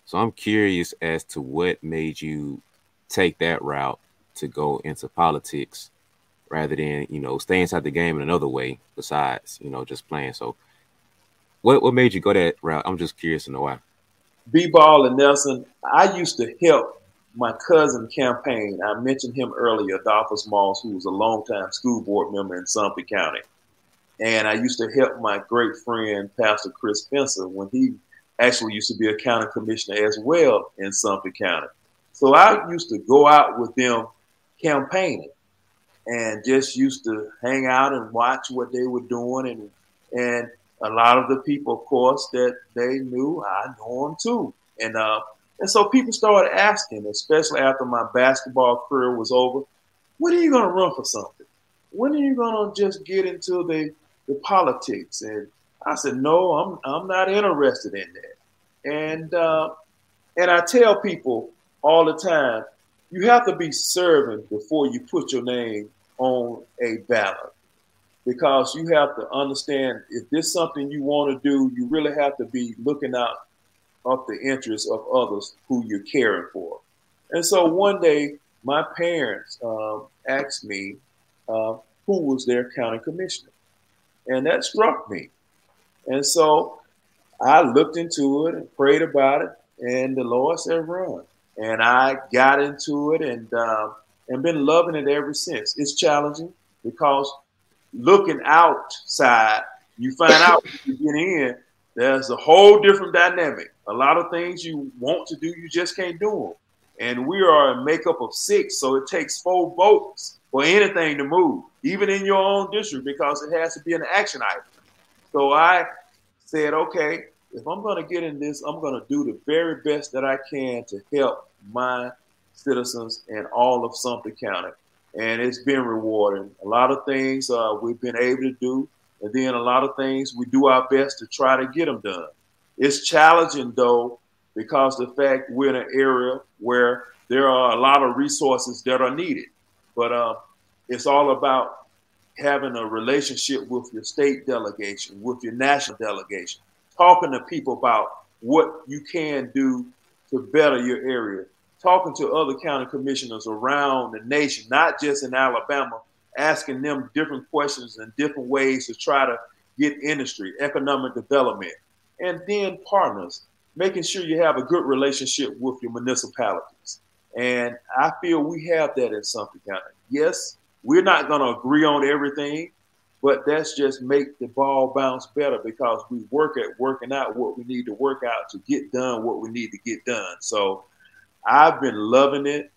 So I'm curious as to what made you take that route to go into politics rather than, you know, stay inside the game in another way besides, you know, just playing. So what what made you go that route? I'm just curious to know why. B ball and Nelson, I used to help my cousin campaign. I mentioned him earlier, Adolphus Moss, who was a longtime school board member in Sumter County. And I used to help my great friend, Pastor Chris Spencer, when he actually used to be a county commissioner as well in Sumter County. So I used to go out with them campaigning and just used to hang out and watch what they were doing. And and a lot of the people of course that they knew I know them too. And uh and so people started asking especially after my basketball career was over when are you going to run for something? When are you going to just get into the the politics and I said, no, I'm I'm not interested in that. And uh, and I tell people all the time, you have to be serving before you put your name on a ballot, because you have to understand if this is something you want to do, you really have to be looking out of the interests of others who you're caring for. And so one day, my parents um, asked me uh, who was their county commissioner, and that struck me. And so I looked into it and prayed about it, and the Lord said, "Run." And I got into it and uh, and been loving it ever since. It's challenging because looking outside, you find out when you get in, there's a whole different dynamic. A lot of things you want to do, you just can't do them. and we are a makeup of six, so it takes four votes for anything to move, even in your own district, because it has to be an action item. So I said, okay, if I'm going to get in this, I'm going to do the very best that I can to help my citizens and all of Sumter County. And it's been rewarding. A lot of things uh, we've been able to do, and then a lot of things we do our best to try to get them done. It's challenging though, because the fact we're in an area where there are a lot of resources that are needed. But uh, it's all about having a relationship with your state delegation, with your national delegation, talking to people about what you can do to better your area, talking to other county commissioners around the nation, not just in Alabama, asking them different questions and different ways to try to get industry, economic development, and then partners, making sure you have a good relationship with your municipalities. And I feel we have that in Sumter County. Yes, we're not going to agree on everything, but that's just make the ball bounce better because we work at working out what we need to work out to get done what we need to get done. So I've been loving it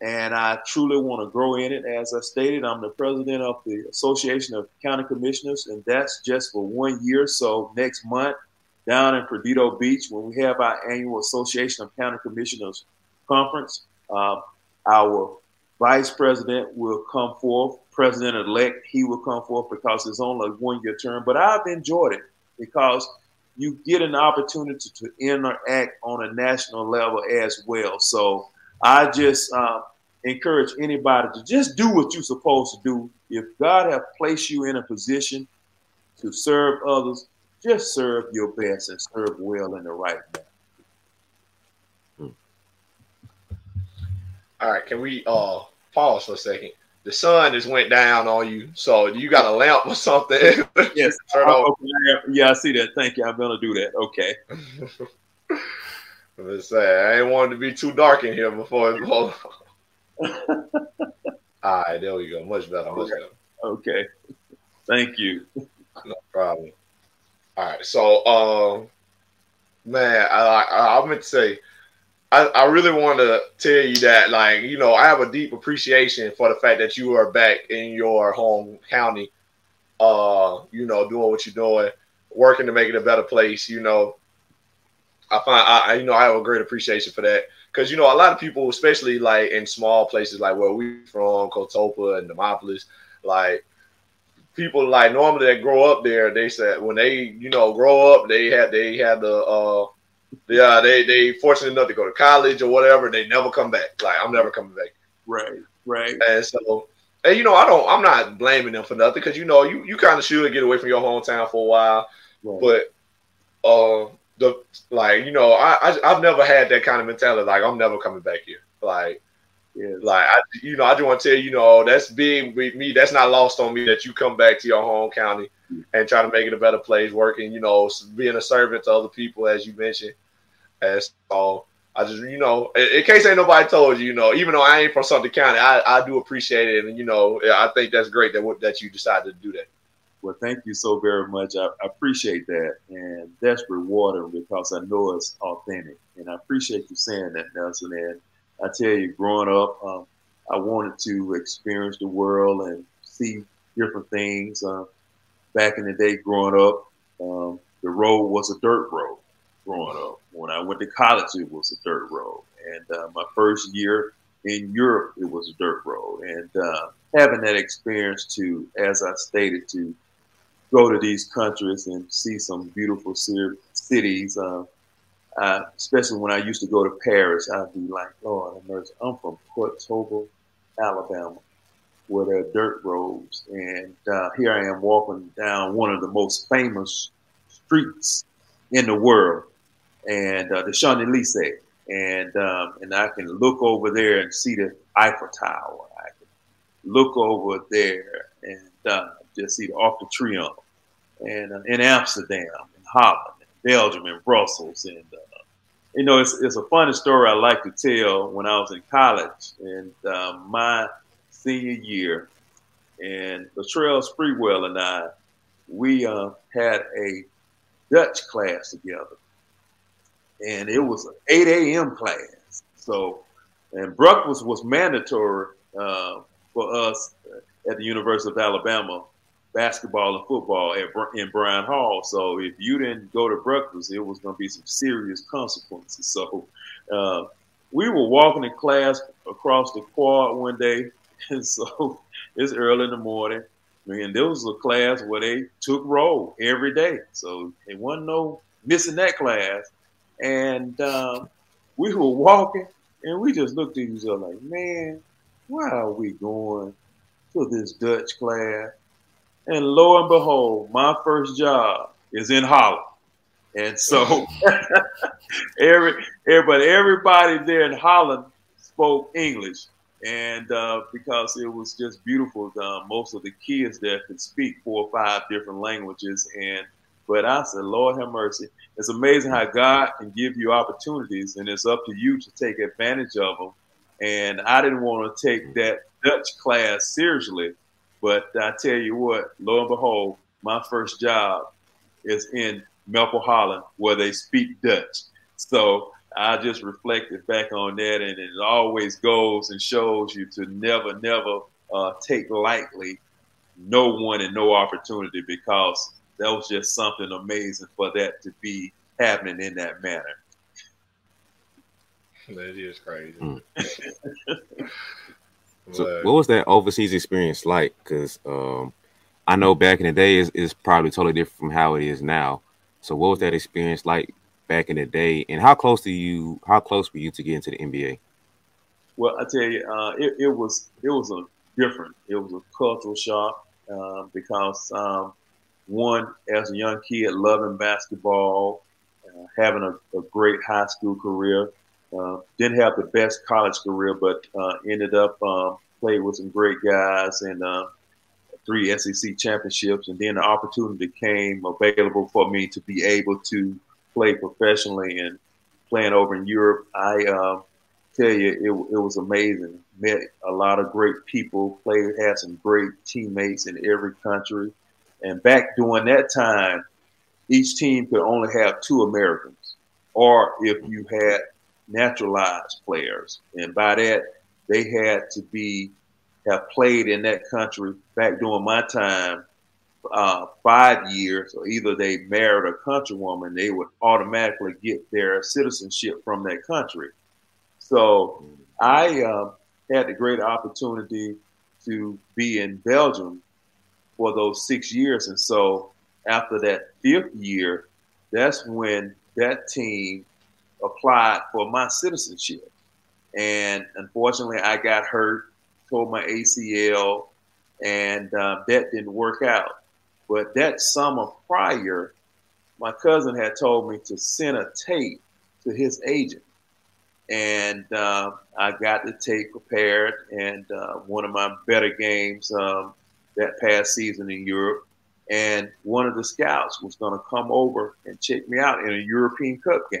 and I truly want to grow in it. As I stated, I'm the president of the Association of County Commissioners, and that's just for one year. So next month, down in Perdido Beach, when we have our annual Association of County Commissioners conference, uh, our vice president will come forth, president elect, he will come forth because it's only a one year term. But I've enjoyed it because you get an opportunity to interact on a national level as well. So I just uh, encourage anybody to just do what you're supposed to do. If God have placed you in a position to serve others, just serve your best and serve well in the right manner. All right, can we uh pause for a second? The sun just went down on you, so you got a lamp or something? *laughs* yes. Turn. Yeah, I see that. Thank you. I'm gonna do that. Okay. *laughs* Let's say I ain't wanted to be too dark in here before. It's *laughs* all right, there we go. Much better. Much better. Okay. Thank you. No problem. All right, so um, man, I I, I meant to say I, I really want to tell you that, like, you know, I have a deep appreciation for the fact that you are back in your home county, uh, you know, doing what you're doing, working to make it a better place. You know, I find, I, you know, I have a great appreciation for that because, you know, a lot of people, especially like in small places like where we from, Coatopa and Demopolis, like, people like normally that grow up there, they said when they, you know, grow up, they had, they had the, uh, yeah, they they fortunate enough to go to college or whatever. They never come back. Like I'm never coming back. Right, right. And so, and you know, I don't. I'm not blaming them for nothing because you know, you you kind of should get away from your hometown for a while. Right. But uh, the like, you know, I, I I've never had that kind of mentality. Like I'm never coming back here. Like. Yeah. Like I, you know, I just want to tell you, you know, that's big with me. That's not lost on me that you come back to your home county and try to make it a better place, working, you know, being a servant to other people, as you mentioned. And so I just, you know, in, in case ain't nobody told you, you know, even though I ain't from Sumter County, I, I do appreciate it. And, you know, I think that's great that, that you decided to do that. Well, thank you so very much. I, I appreciate that. And that's rewarding because I know it's authentic. And I appreciate you saying that, Nelson. And I tell you, growing up, um, I wanted to experience the world and see different things. Uh, back in the day growing up, um, the road was a dirt road growing up. When I went to college, it was a dirt road. And uh, my first year in Europe, it was a dirt road. And uh, having that experience to, as I stated, to go to these countries and see some beautiful cities, uh, especially when I used to go to Paris, I'd be like, Lord I'm from Coatopa, Alabama where there are dirt roads. And uh, here I am walking down one of the most famous streets in the world, and uh, the Champs Elysees. And um, and I can look over there and see the Eiffel Tower. I can look over there and uh, just see the Arc de Triomphe, and uh, in Amsterdam, in Holland, in Belgium, in Brussels, and uh, you know it's it's a funny story I like to tell. When I was in college, and um, my senior year, and Latrell Sprewell and I, we uh, had a Dutch class together, and it was an 8 a.m. class. So and breakfast was mandatory uh, for us at the University of Alabama basketball and football at in Bryan Hall. So if you didn't go to breakfast, it was going to be some serious consequences. So uh, we were walking in class across the quad one day, *laughs* and so it's early in the morning. And there was a class where they took roll every day, so it wasn't no missing that class. And um, we were walking, and we just looked at each other like, "Man, why are we going to this Dutch class?" And lo and behold, my first job is in Holland. And so *laughs* every everybody there in Holland spoke English. And uh, because it was just beautiful, uh, most of the kids there could speak four or five different languages. And but I said, Lord have mercy. It's amazing how God can give you opportunities, and it's up to you to take advantage of them. And I didn't want to take that Dutch class seriously, but I tell you what, lo and behold, my first job is in Meppel, Holland, where they speak Dutch. So I just reflected back on that, and it always goes and shows you to never, never uh, take lightly no one and no opportunity because that was just something amazing for that to be happening in that manner. That is crazy. Mm. *laughs* So, what was that overseas experience like? Because um, I know back in the day is is probably totally different from how it is now. So, what was that experience like back in the day, and how close to you? How close were you to get into the NBA? Well, I tell you, uh, it, it, was it was a different. It was a cultural shock uh, because um, one, as a young kid, loving basketball, uh, having a, a, great high school career, uh, didn't have the best college career, but uh, ended up um, played with some great guys and uh, three SEC championships. And then the opportunity came available for me to be able to play professionally and playing over in Europe. I uh, tell you, it, it was amazing. Met a lot of great people, played, had some great teammates in every country. And back during that time, each team could only have two Americans. Or if you had naturalized players, and by that they had to be have played in that country back during my time uh, five years, or either they married a countrywoman, they would automatically get their citizenship from that country. So I uh, had the great opportunity to be in Belgium for those six years, and so after that fifth year, that's when that team applied for my citizenship. And unfortunately, I got hurt, tore my ACL, and uh, that didn't work out. But that summer prior, my cousin had told me to send a tape to his agent. And uh, I got the tape prepared. And uh, one of my better games um, that past season in Europe. And one of the scouts was going to come over and check me out in a European Cup game.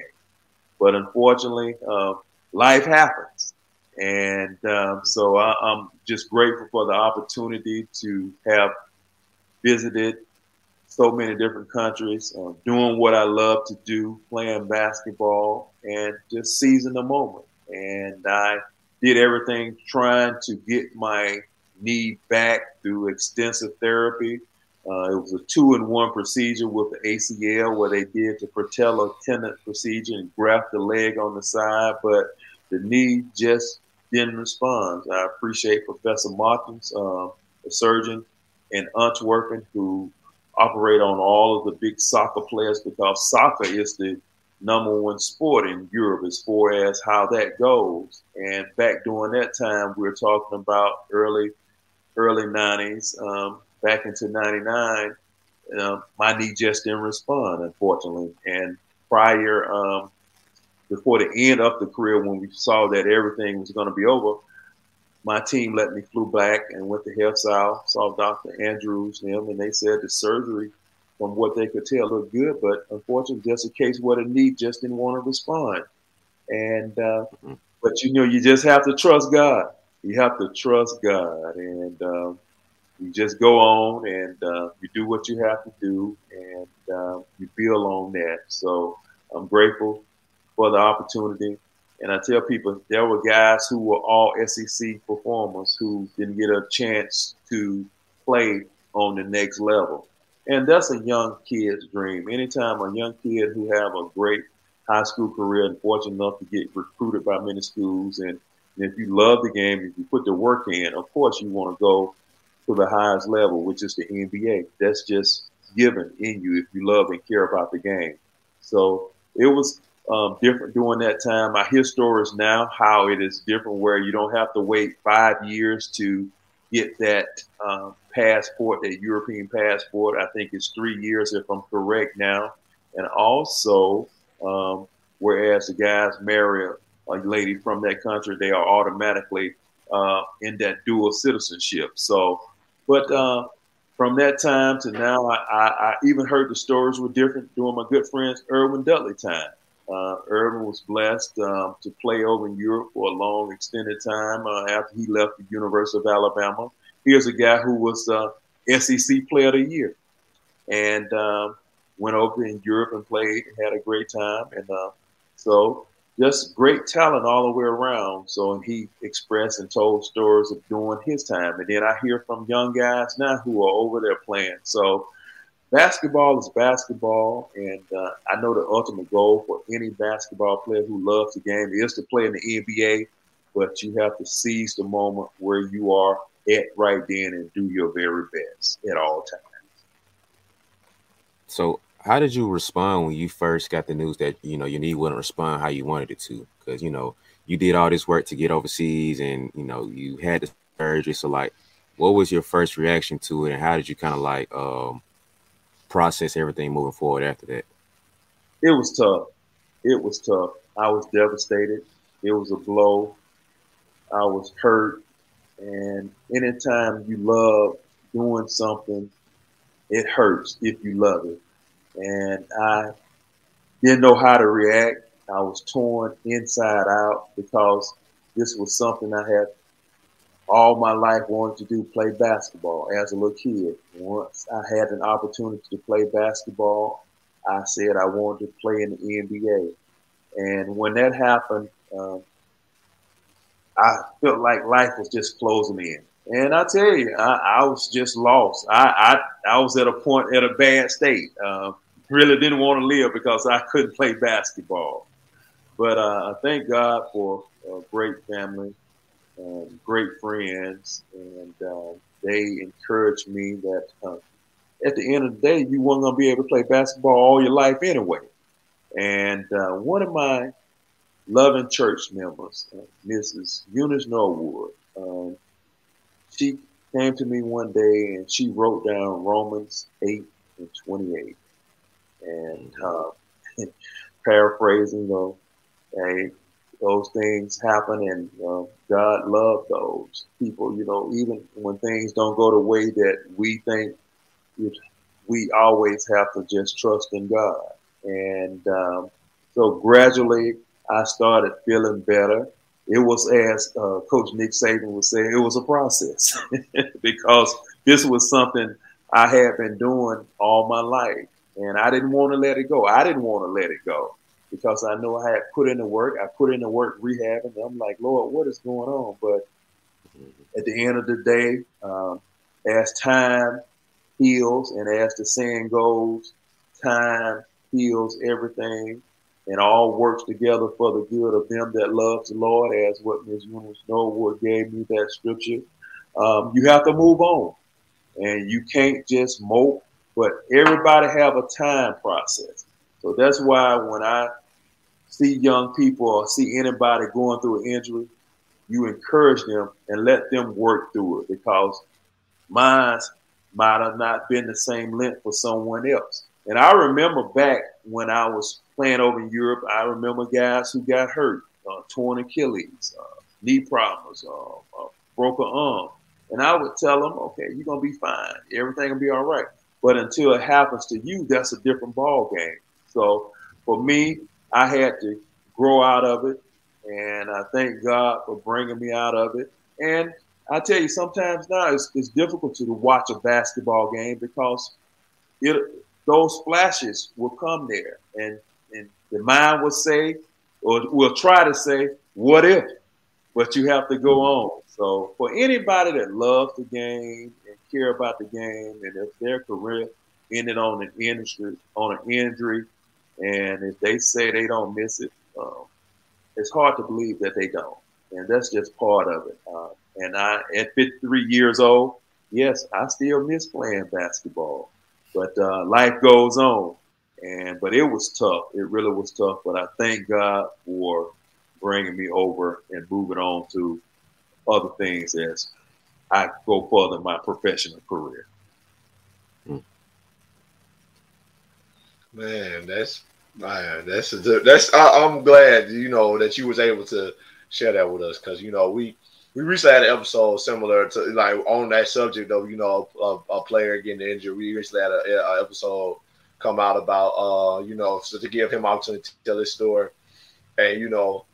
But unfortunately, uh, life happens. And um, so I, am just grateful for the opportunity to have visited so many different countries, uh, doing what I love to do, playing basketball, and just seizing the moment. And I did everything trying to get my knee back through extensive therapy, uh, it was a two in one procedure with the ACL where they did the patella tendon procedure and graft the leg on the side, but the knee just didn't respond. I appreciate Professor Martens, uh, a surgeon in Antwerpen, who operate on all of the big soccer players because soccer is the number one sport in Europe as far as how that goes. And back during that time, we are talking about early early 90s. Um, back into 99, uh, my knee just didn't respond, unfortunately. And prior, um, before the end of the career, when we saw that everything was going to be over, my team let me flew back and went to Health South, saw Dr. Andrews, them, and they said the surgery, from what they could tell, looked good, but unfortunately, just a case where the knee just didn't want to respond. And uh, mm-hmm. but you know, you just have to trust God. You have to trust God, and um, you just go on and uh, you do what you have to do and uh, you build on that. So I'm grateful for the opportunity. And I tell people there were guys who were all SEC performers who didn't get a chance to play on the next level. And that's a young kid's dream. Anytime a young kid who have a great high school career and fortunate enough to get recruited by many schools, and, and if you love the game, if you put the work in, of course you want to go to the highest level, which is the NBA. That's just given in you if you love and care about the game. So it was um, different during that time. I hear stories now how it is different where you don't have to wait five years to get that um, passport, that European passport. I think it's three years if I'm correct now. And also, um, whereas the guys marry a lady from that country, they are automatically uh, in that dual citizenship. So, but uh, from that time to now, I, I, I, even heard the stories were different during my good friend's Erwin Dudley time. Uh, Erwin was blessed um, to play over in Europe for a long, extended time uh, after he left the University of Alabama. Here's a guy who was uh, SEC Player of the Year and um, went over in Europe and played and had a great time. And uh, so just great talent all the way around. So he expressed and told stories of doing his time. And then I hear from young guys now who are over there playing. So basketball is basketball, and uh, I know the ultimate goal for any basketball player who loves the game is to play in the NBA. But you have to seize the moment where you are at right then and do your very best at all times. So, how did you respond when you first got the news that you know your knee wouldn't respond how you wanted it to? Because you know you did all this work to get overseas, and you know you had the surgery. So, like, what was your first reaction to it, and how did you kind of like um, process everything moving forward after that? It was tough. It was tough. I was devastated. It was a blow. I was hurt. And anytime you love doing something, it hurts if you love it. And I didn't know how to react. I was torn inside out because this was something I had all my life wanted to do play basketball as a little kid. Once I had an opportunity to play basketball, I said I wanted to play in the NBA. And when that happened, um, I felt like life was just closing in. And I tell you, I, I was just lost. I, I, I was at a point at a bad state. Uh, really didn't want to live because I couldn't play basketball. But uh, I thank God for a great family, um, great friends, and uh, they encouraged me that uh, at the end of the day, you weren't going to be able to play basketball all your life anyway. And uh, one of my loving church members, uh, Mrs. Eunice Norwood. Um, she came to me one day and she wrote down Romans 8 and 28. And uh, *laughs* paraphrasing, know, hey, those things happen and uh, God loved those people, you know, even when things don't go the way that we think, we always have to just trust in God. And um, so gradually, I started feeling better. It was as uh, Coach Nick Saban would say, it was a process *laughs* because this was something I had been doing all my life, and I didn't want to let it go. I didn't want to let it go because I know I had put in the work. I put in the work rehabbing. I'm like, Lord, what is going on? But at the end of the day, um, as time heals, and as the saying goes, time heals everything and all works together for the good of them that love the Lord, as what Ms. Eunice Norwood gave me that scripture. Um, you have to move on, and you can't just mope. But everybody have a time process, so that's why when I see young people or see anybody going through an injury, you encourage them and let them work through it because mine might have not been the same length for someone else. And I remember back when I was playing over in Europe, I remember guys who got hurt, uh, torn Achilles, uh, knee problems, uh, uh broken arm. And I would tell them, okay, you're going to be fine. Everything will be all right. But until it happens to you, that's a different ball game. So for me, I had to grow out of it. And I thank God for bringing me out of it. And I tell you, sometimes now it's, it's difficult to watch a basketball game because it, those flashes will come there. And, and the mind will say, or we'll try to say, what if? But you have to go on. So for anybody that loves the game and care about the game, and if their career ended on an industry on an injury, and if they say they don't miss it, um, it's hard to believe that they don't, and that's just part of it. Uh, and I, at 53 years old, yes, I still miss playing basketball, but uh, life goes on. And but it was tough. It really was tough. But I thank God for bringing me over and moving on to other things as I go further in my professional career. Man, that's man, that's that's. I, am glad you know that you was able to share that with us because you know we we recently had an episode similar to like on that subject of you know a, a player getting injured. We recently had an episode come out about uh you know so to give him opportunity to tell his story, and you know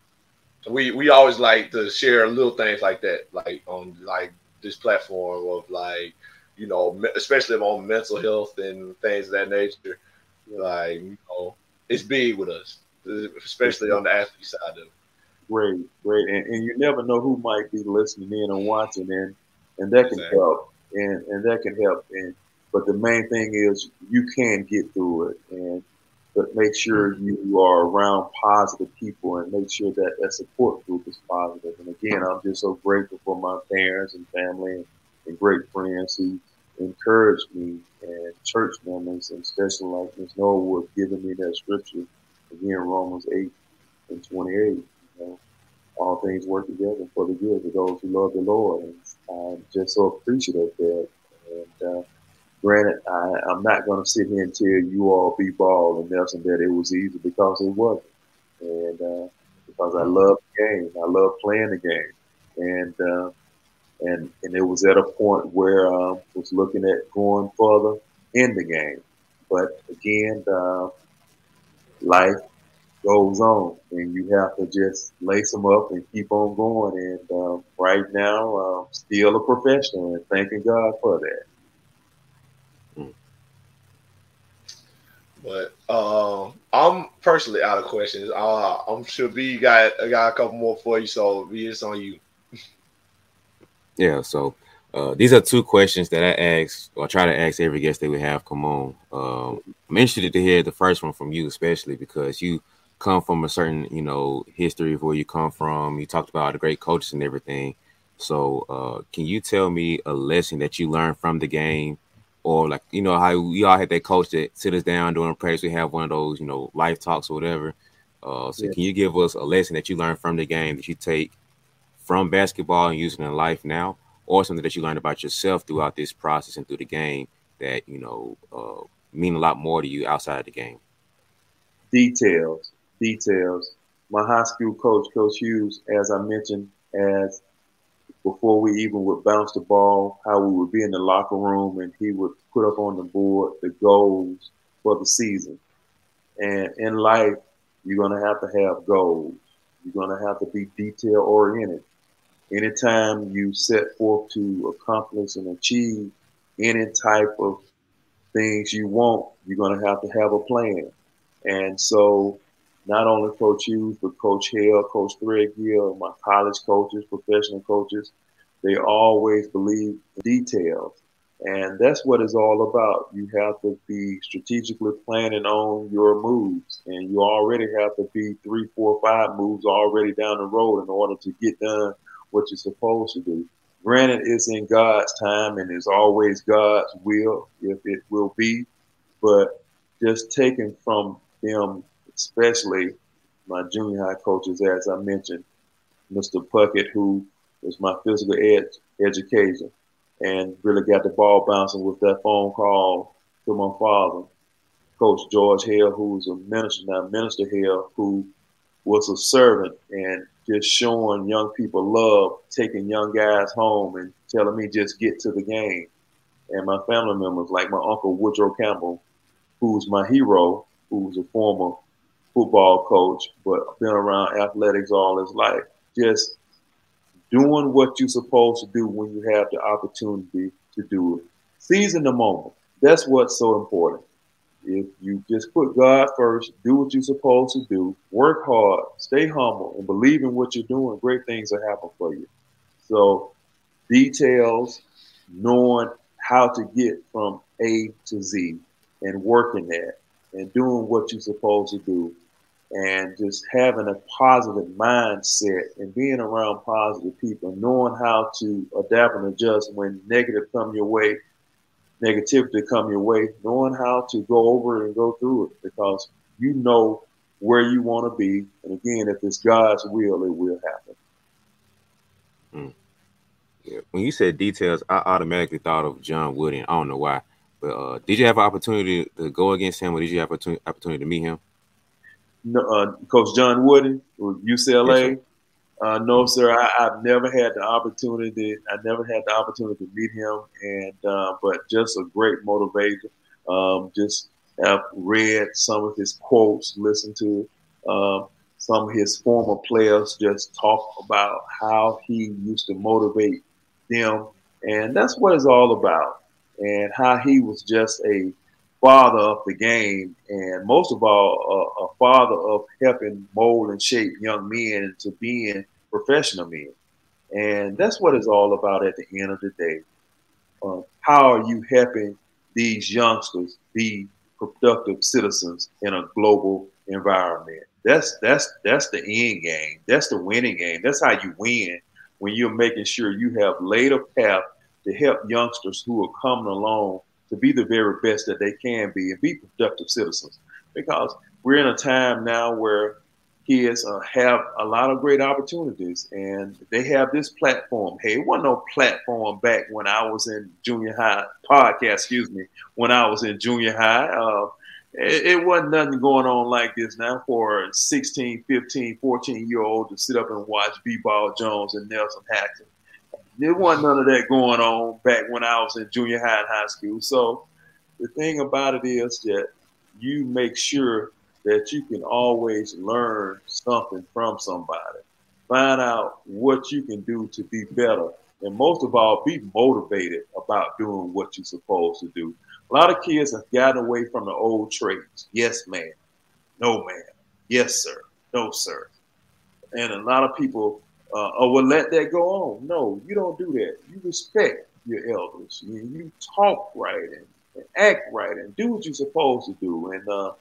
we we always like to share little things like that like on like this platform of like you know especially on mental health and things of that nature like you know it's big with us especially on the athlete side of it. Great great. And, and you never know who might be listening in and watching and and that can exactly. help. And and that can help. And but the main thing is you can get through it. And but make sure you are around positive people and make sure that that support group is positive. And again, I'm just so grateful for my parents and family and, and great friends who encouraged me and church members and especially like Ms. Norwood giving me that scripture again, Romans 8 and 28. You know, all things work together for the good of those who love the Lord. And I'm just so appreciative that. And uh, Granted, I, am not going to sit here and tell you all B-Ball and Nelson that it was easy because it wasn't, and uh, because I love the game, I love playing the game, and uh, and and it was at a point where I uh, was looking at going further in the game, but again, uh, life goes on, and you have to just lace them up and keep on going. And uh, right now, I'm still a professional, and thanking God for that. But uh, I'm personally out of questions. Uh, I'm sure B got got a couple more for you, so B it's on you. Yeah. So uh, these are two questions that I ask or try to ask every guest that we have come on. Um, I'm interested to hear the first one from you, especially because you come from a certain you know history of where you come from. You talked about the great coaches and everything. So, uh, can you tell me a lesson that you learned from the game or like you know how we all had that coach that sit us down during practice. We have one of those you know life talks or whatever. Uh, so yeah. can you give us a lesson that you learned from the game that you take from basketball and using in life now, or something that you learned about yourself throughout this process and through the game that you know uh, mean a lot more to you outside of the game? Details, details. My high school coach, Coach Hughes, as I mentioned, as before we even would bounce the ball, how we would be in the locker room and he would put up on the board the goals for the season. And in life, you're going to have to have goals. You're going to have to be detail oriented. Anytime you set forth to accomplish and achieve any type of things you want, you're going to have to have a plan. And so not only Coach Hughes, but Coach Hale, Coach Threadgill, my college coaches, professional coaches, they always believe details. And that's what it's all about. You have to be strategically planning on your moves, and you already have to be three, four, five moves already down the road in order to get done what you're supposed to do. Granted, it's in God's time, and it's always God's will, if it will be. But just taking from them especially my junior high coaches, as I mentioned, Mr. Puckett, who was my physical ed- education, and really got the ball bouncing with that phone call to my father, Coach George Hale, who was a minister now, Minister Hale, who was a servant and just showing young people love, taking young guys home and telling me just get to the game. And my family members, like my uncle Woodrow Campbell, who's my hero, who was a former football coach, but been around athletics all his life. Just doing what you're supposed to do when you have the opportunity to do it. Seizing the moment. That's what's so important. If you just put God first, do what you're supposed to do, work hard, stay humble, and believe in what you're doing, great things will happen for you. So, details, knowing how to get from A to Z and working that and doing what you're supposed to do and just having a positive mindset and being around positive people, knowing how to adapt and adjust when negative come your way, negativity come your way, knowing how to go over it and go through it because you know where you want to be. And again, if it's God's will, it will happen. Mm. Yeah. When you said details, I automatically thought of John Wooden. I don't know why, but uh, did you have an opportunity to go against him, or did you have an opportunity to meet him? No, uh, Coach John Wooden, UCLA. Yes, uh, no, sir. I, have never had the opportunity. I never had the opportunity to meet him, and uh, but just a great motivator. Um, just have read some of his quotes, listened to um, some of his former players just talk about how he used to motivate them, and that's what it's all about. And how he was just a father of the game, and most of all, a, a father of helping mold and shape young men into being professional men. And that's what it's all about at the end of the day. Uh, how are you helping these youngsters be productive citizens in a global environment? That's that's that's the end game. That's the winning game. That's how you win when you're making sure you have laid a path to help youngsters who are coming along to be the very best that they can be and be productive citizens. Because we're in a time now where kids uh, have a lot of great opportunities and they have this platform. Hey, it wasn't no platform back when I was in junior high, podcast, excuse me, when I was in junior high. Uh, it, it, wasn't nothing going on like this now for 16, 15, 14 year old to sit up and watch B-Ball Jones and Nelson Hackett there wasn't none of that going on back when I was in junior high and high school. So the thing about it is that you make sure that you can always learn something from somebody. Find out what you can do to be better. And most of all, be motivated about doing what you're supposed to do. A lot of kids have gotten away from the old trades. Yes, ma'am. No, ma'am. Yes, sir. No, sir. And a lot of people uh, or will let that go on. No, you don't do that. You respect your elders. You, you talk right and, and, act right and do what you're supposed to do. And uh,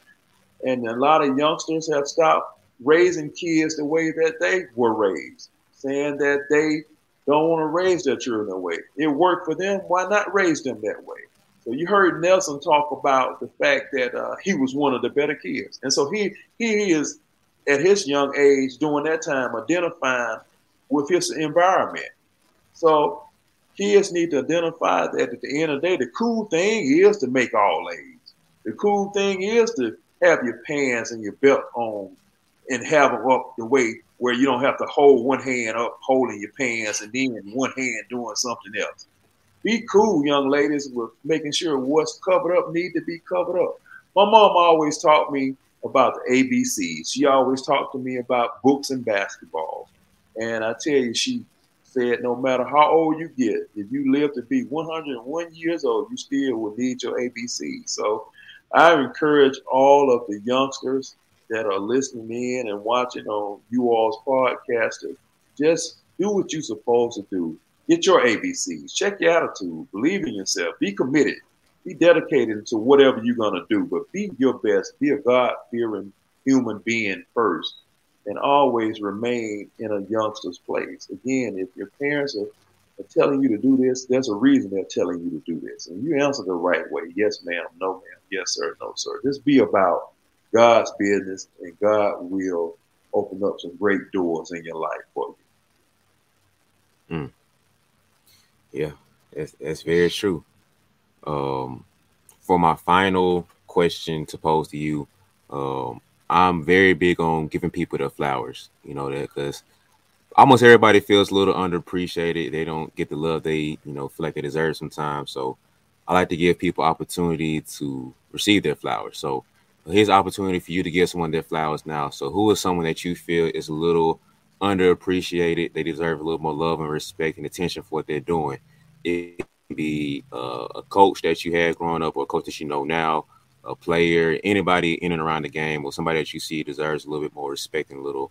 and a lot of youngsters have stopped raising kids the way that they were raised, saying that they don't want to raise their children that way. It worked for them. Why not raise them that way? So you heard Nelson talk about the fact that uh, he was one of the better kids, and so he he is at his young age during that time identifying with his environment. So kids need to identify that at the end of the day, the cool thing is to make all A's. The cool thing is to have your pants and your belt on and have them up the way where you don't have to hold one hand up holding your pants and then one hand doing something else. Be cool, young ladies, with making sure what's covered up need to be covered up. My mom always taught me about the ABCs. She always talked to me about books and basketball. And I tell you, she said, no matter how old you get, if you live to be 101 years old, you still will need your ABC. So I encourage all of the youngsters that are listening in and watching on you all's podcast to just do what you're supposed to do. Get your ABCs, check your attitude, believe in yourself, be committed, be dedicated to whatever you're going to do, but be your best, be a God fearing human being first and always remain in a youngster's place. Again, if your parents are, are, telling you to do this, there's a reason they're telling you to do this. And you answer the right way. Yes, ma'am. No, ma'am. Yes, sir. No, sir. Just be about God's business and God will open up some great doors in your life for you. Mm. Yeah, that's, that's very true. Um, for my final question to pose to you, um, I'm very big on giving people the flowers, you know, that because almost everybody feels a little underappreciated. They don't get the love they, you know, feel like they deserve sometimes. So I like to give people opportunity to receive their flowers. So here's opportunity for you to give someone their flowers now. So who is someone that you feel is a little underappreciated? They deserve a little more love and respect and attention for what they're doing. It could be uh, a coach that you had growing up or a coach that you know now, a player, anybody in and around the game, or somebody that you see deserves a little bit more respect and a little,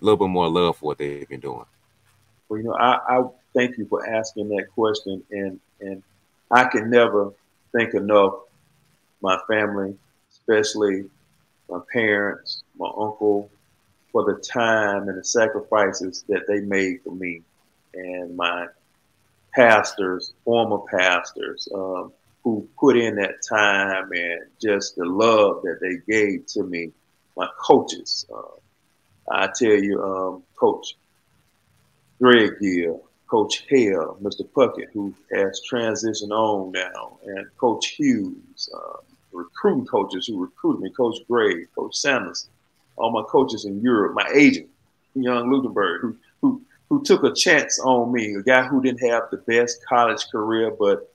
little bit more love for what they've been doing? Well, you know, I, I thank you for asking that question, and and I can never thank enough my family, especially my parents, my uncle, for the time and the sacrifices that they made for me, and my pastors, former pastors, um, who put in that time and just the love that they gave to me. My coaches, uh, I tell you, um, Coach Threadgill, Coach Hale, Mr. Puckett, who has transitioned on now, and Coach Hughes, uh, recruiting coaches who recruited me, Coach Gray, Coach Sanders, all my coaches in Europe, my agent, Young Ludenberg, who, who, who took a chance on me, a guy who didn't have the best college career, but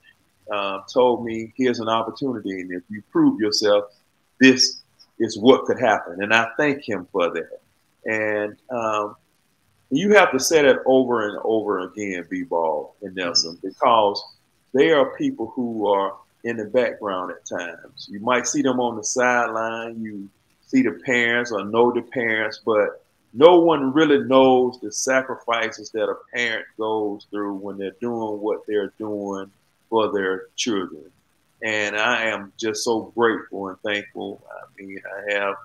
uh, told me, here's an opportunity. And if you prove yourself, this is what could happen. And I thank him for that. And um, you have to say that over and over again, B-Ball and Nelson, because they are people who are in the background at times. You might see them on the sideline, you see the parents or know the parents, but no one really knows the sacrifices that a parent goes through when they're doing what they're doing for their children. And I am just so grateful and thankful. I mean, I have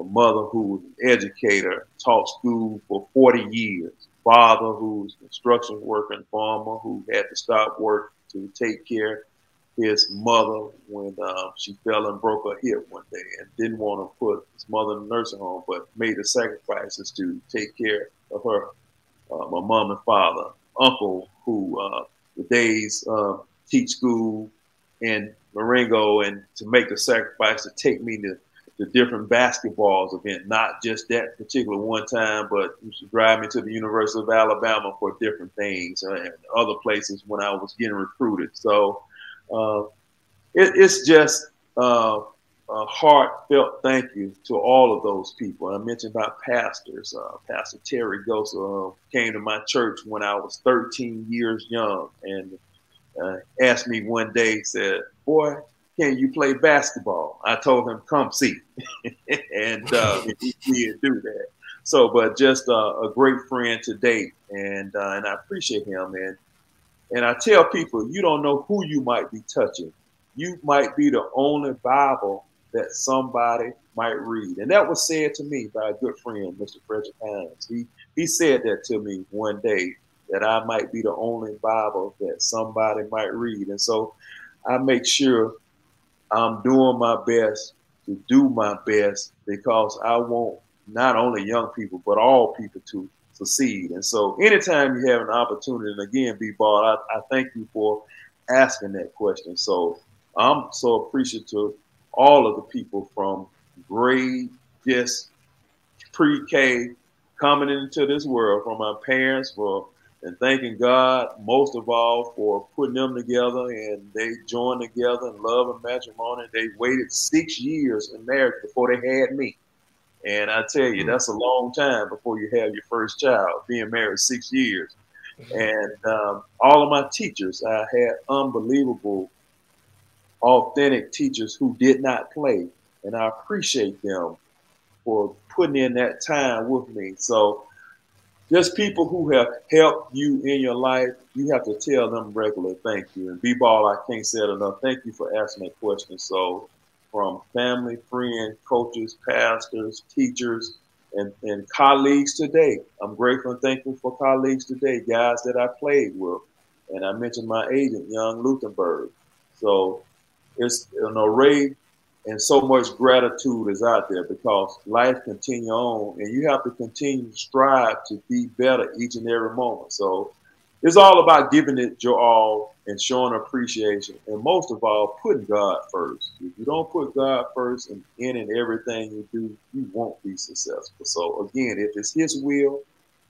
a mother who was an educator, taught school for 40 years, father who's a construction worker and farmer who had to stop work to take care his mother when uh, she fell and broke her hip one day and didn't want to put his mother in the nursing home, but made the sacrifices to take care of her, uh, my mom and father, uncle, who uh, the days uh, teach school in Marengo and to make the sacrifice to take me to the different basketballs event, not just that particular one time, but used to drive me to the University of Alabama for different things and other places when I was getting recruited. So uh, it, it's just uh, a heartfelt thank you to all of those people. I mentioned about pastors. Uh, Pastor Terry Gosa uh, came to my church when I was 13 years young and uh, asked me one day, said, "Boy, can you play basketball?" I told him, "Come see," *laughs* and uh, *laughs* he did do that. So, but just a great friend to date, and and I appreciate him and and I tell people, you don't know who you might be touching. You might be the only Bible that somebody might read. And that was said to me by a good friend, Mr. Frederick Hines. He he said that to me one day that I might be the only Bible that somebody might read. And so I make sure I'm doing my best to do my best because I want not only young people, but all people to succeed. And so, anytime you have an opportunity, and again, B Ball, I, I thank you for asking that question. So, I'm so appreciative all of the people from grade, just pre-K, coming into this world, from my parents for and thanking God most of all for putting them together and they joined together in love and matrimony. They waited six years in marriage before they had me. And I tell you, mm-hmm. that's a long time before you have your first child, being married six years. Mm-hmm. And um, all of my teachers, I had unbelievable, authentic teachers who did not play. And I appreciate them for putting in that time with me. So, just people who have helped you in your life, you have to tell them regularly thank you. And B Ball, I can't say it enough. Thank you for asking that question. So, from family, friends, coaches, pastors, teachers, and, and colleagues today. I'm grateful and thankful for colleagues today, guys that I played with. And I mentioned my agent, Young Luthenberg. So it's an array and so much gratitude is out there because life continue on and you have to continue to strive to be better each and every moment. So it's all about giving it your all and showing appreciation, and most of all, putting God first. If you don't put God first in, in and everything you do, you won't be successful. So again, if it's His will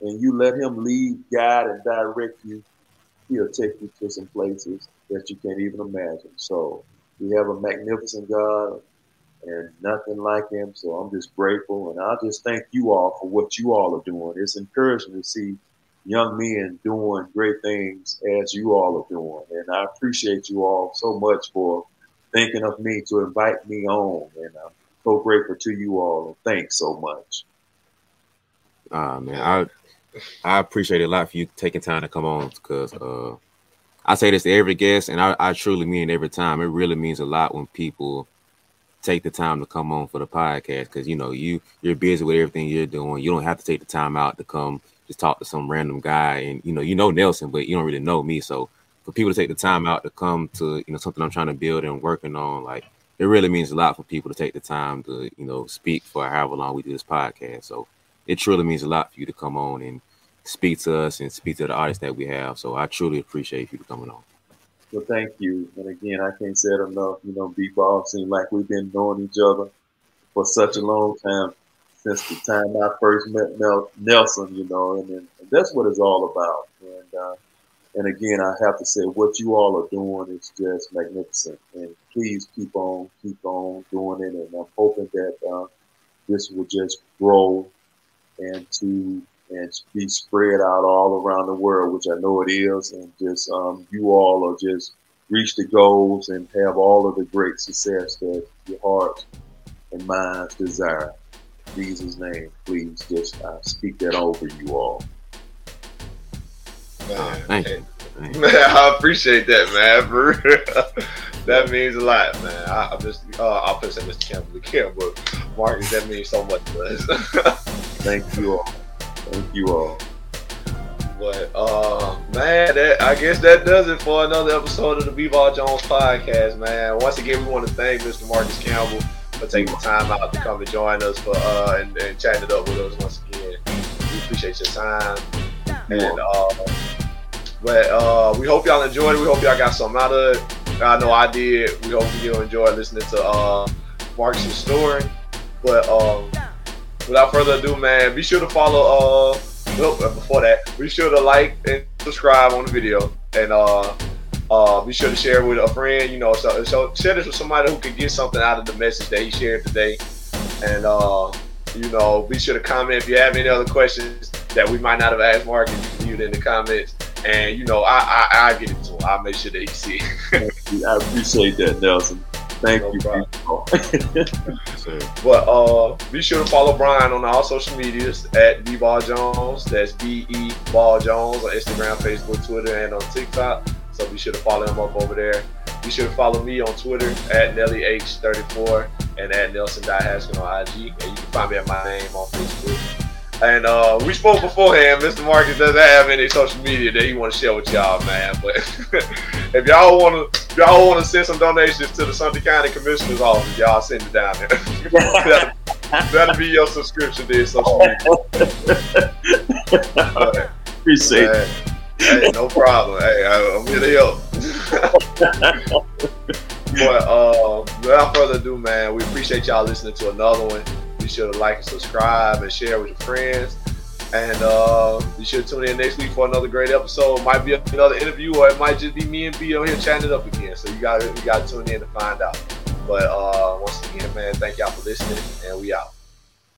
and you let Him lead, guide, and direct you, He'll take you to some places that you can't even imagine. So we have a magnificent God and nothing like Him. So I'm just grateful, and I'll just thank you all for what you all are doing. It's encouraging to see young men doing great things as you all are doing. And I appreciate you all so much for thinking of me to invite me on. And I'm so grateful to you all. And thanks so much. Ah man, I I appreciate it a lot for you taking time to come on because uh, I say this to every guest, and I, I truly mean every time. It really means a lot when people take the time to come on for the podcast because you know you you're busy with everything you're doing. You don't have to take the time out to come just talk to some random guy, and you know you know Nelson, but you don't really know me. So for people to take the time out to come to you know something I'm trying to build and working on, like it really means a lot for people to take the time to you know speak for however long we do this podcast. So it truly means a lot for you to come on and speak to us and speak to the audience that we have. So I truly appreciate you coming on. Well, thank you. And again, I can't say it enough. You know, B-ball seems like we've been knowing each other for such a long time since the time I first met Nelson. You know, and, and that's what it's all about. And uh, and again, I have to say, what you all are doing is just magnificent. And please keep on, keep on doing it. And I'm hoping that uh, this will just grow and to and be spread out all around the world, which I know it is. And just um, you all are just reach the goals and have all of the great success that your hearts and minds desire. In Jesus' name, please just uh, speak that over you all. Man, Thank you. Man, *laughs* I appreciate that, man. *laughs* that means a lot, man. I, I just, uh, I'll put say Mr. Campbell again, but Marcus, that means so much to us. *laughs* Thank you all. Thank you all. But uh man, that I guess that does it for another episode of the B-Ball Jones podcast, man. Once again, we want to thank Mr. Marcus Campbell for taking the time out to come and join us for uh and, and chatting it up with us once again. We appreciate your time. And uh but uh we hope y'all enjoyed it. We hope y'all got something out of it. I know I did. We hope you enjoyed listening to uh Marcus' story. But um without further ado, man, be sure to follow. Uh, well, before that, be sure to like and subscribe on the video, and uh, uh, be sure to share with a friend. You know, so, so share this with somebody who can get something out of the message that he shared today, and uh, you know, be sure to comment if you have any other questions that we might not have asked Mark. And You can leave it in the comments, and you know, I I, I get it to him. I'll make sure that he see. *laughs* I appreciate that, Nelson. Thank no you. but *laughs* uh, be sure to follow Brian on all social medias at B Ball Jones. That's B E Ball Jones on Instagram, Facebook, Twitter, and on TikTok. So be sure to follow him up over there. Be sure to follow me on Twitter at NellyH34 and at Nelson.Haskell on IG. And you can find me at my name on Facebook. And uh, we spoke beforehand. Mr. Marcus doesn't have any social media that he want to share with y'all, man. But *laughs* if y'all want to, y'all want to send some donations to the Sumter County Commissioner's office, y'all send it down there. that'll, *laughs* that'll, be your subscription to social media. but, Appreciate man, it. Hey, no problem. Hey, I, am here to help. *laughs* but uh, without further ado, man, we appreciate y'all listening to another one sure to like and subscribe and share with your friends. And uh, be sure to tune in next week for another great episode. It Might be another interview, or it might just be me and B on here chatting it up again. So you got you got to tune in to find out. But uh, once again, man, thank y'all for listening, and we out.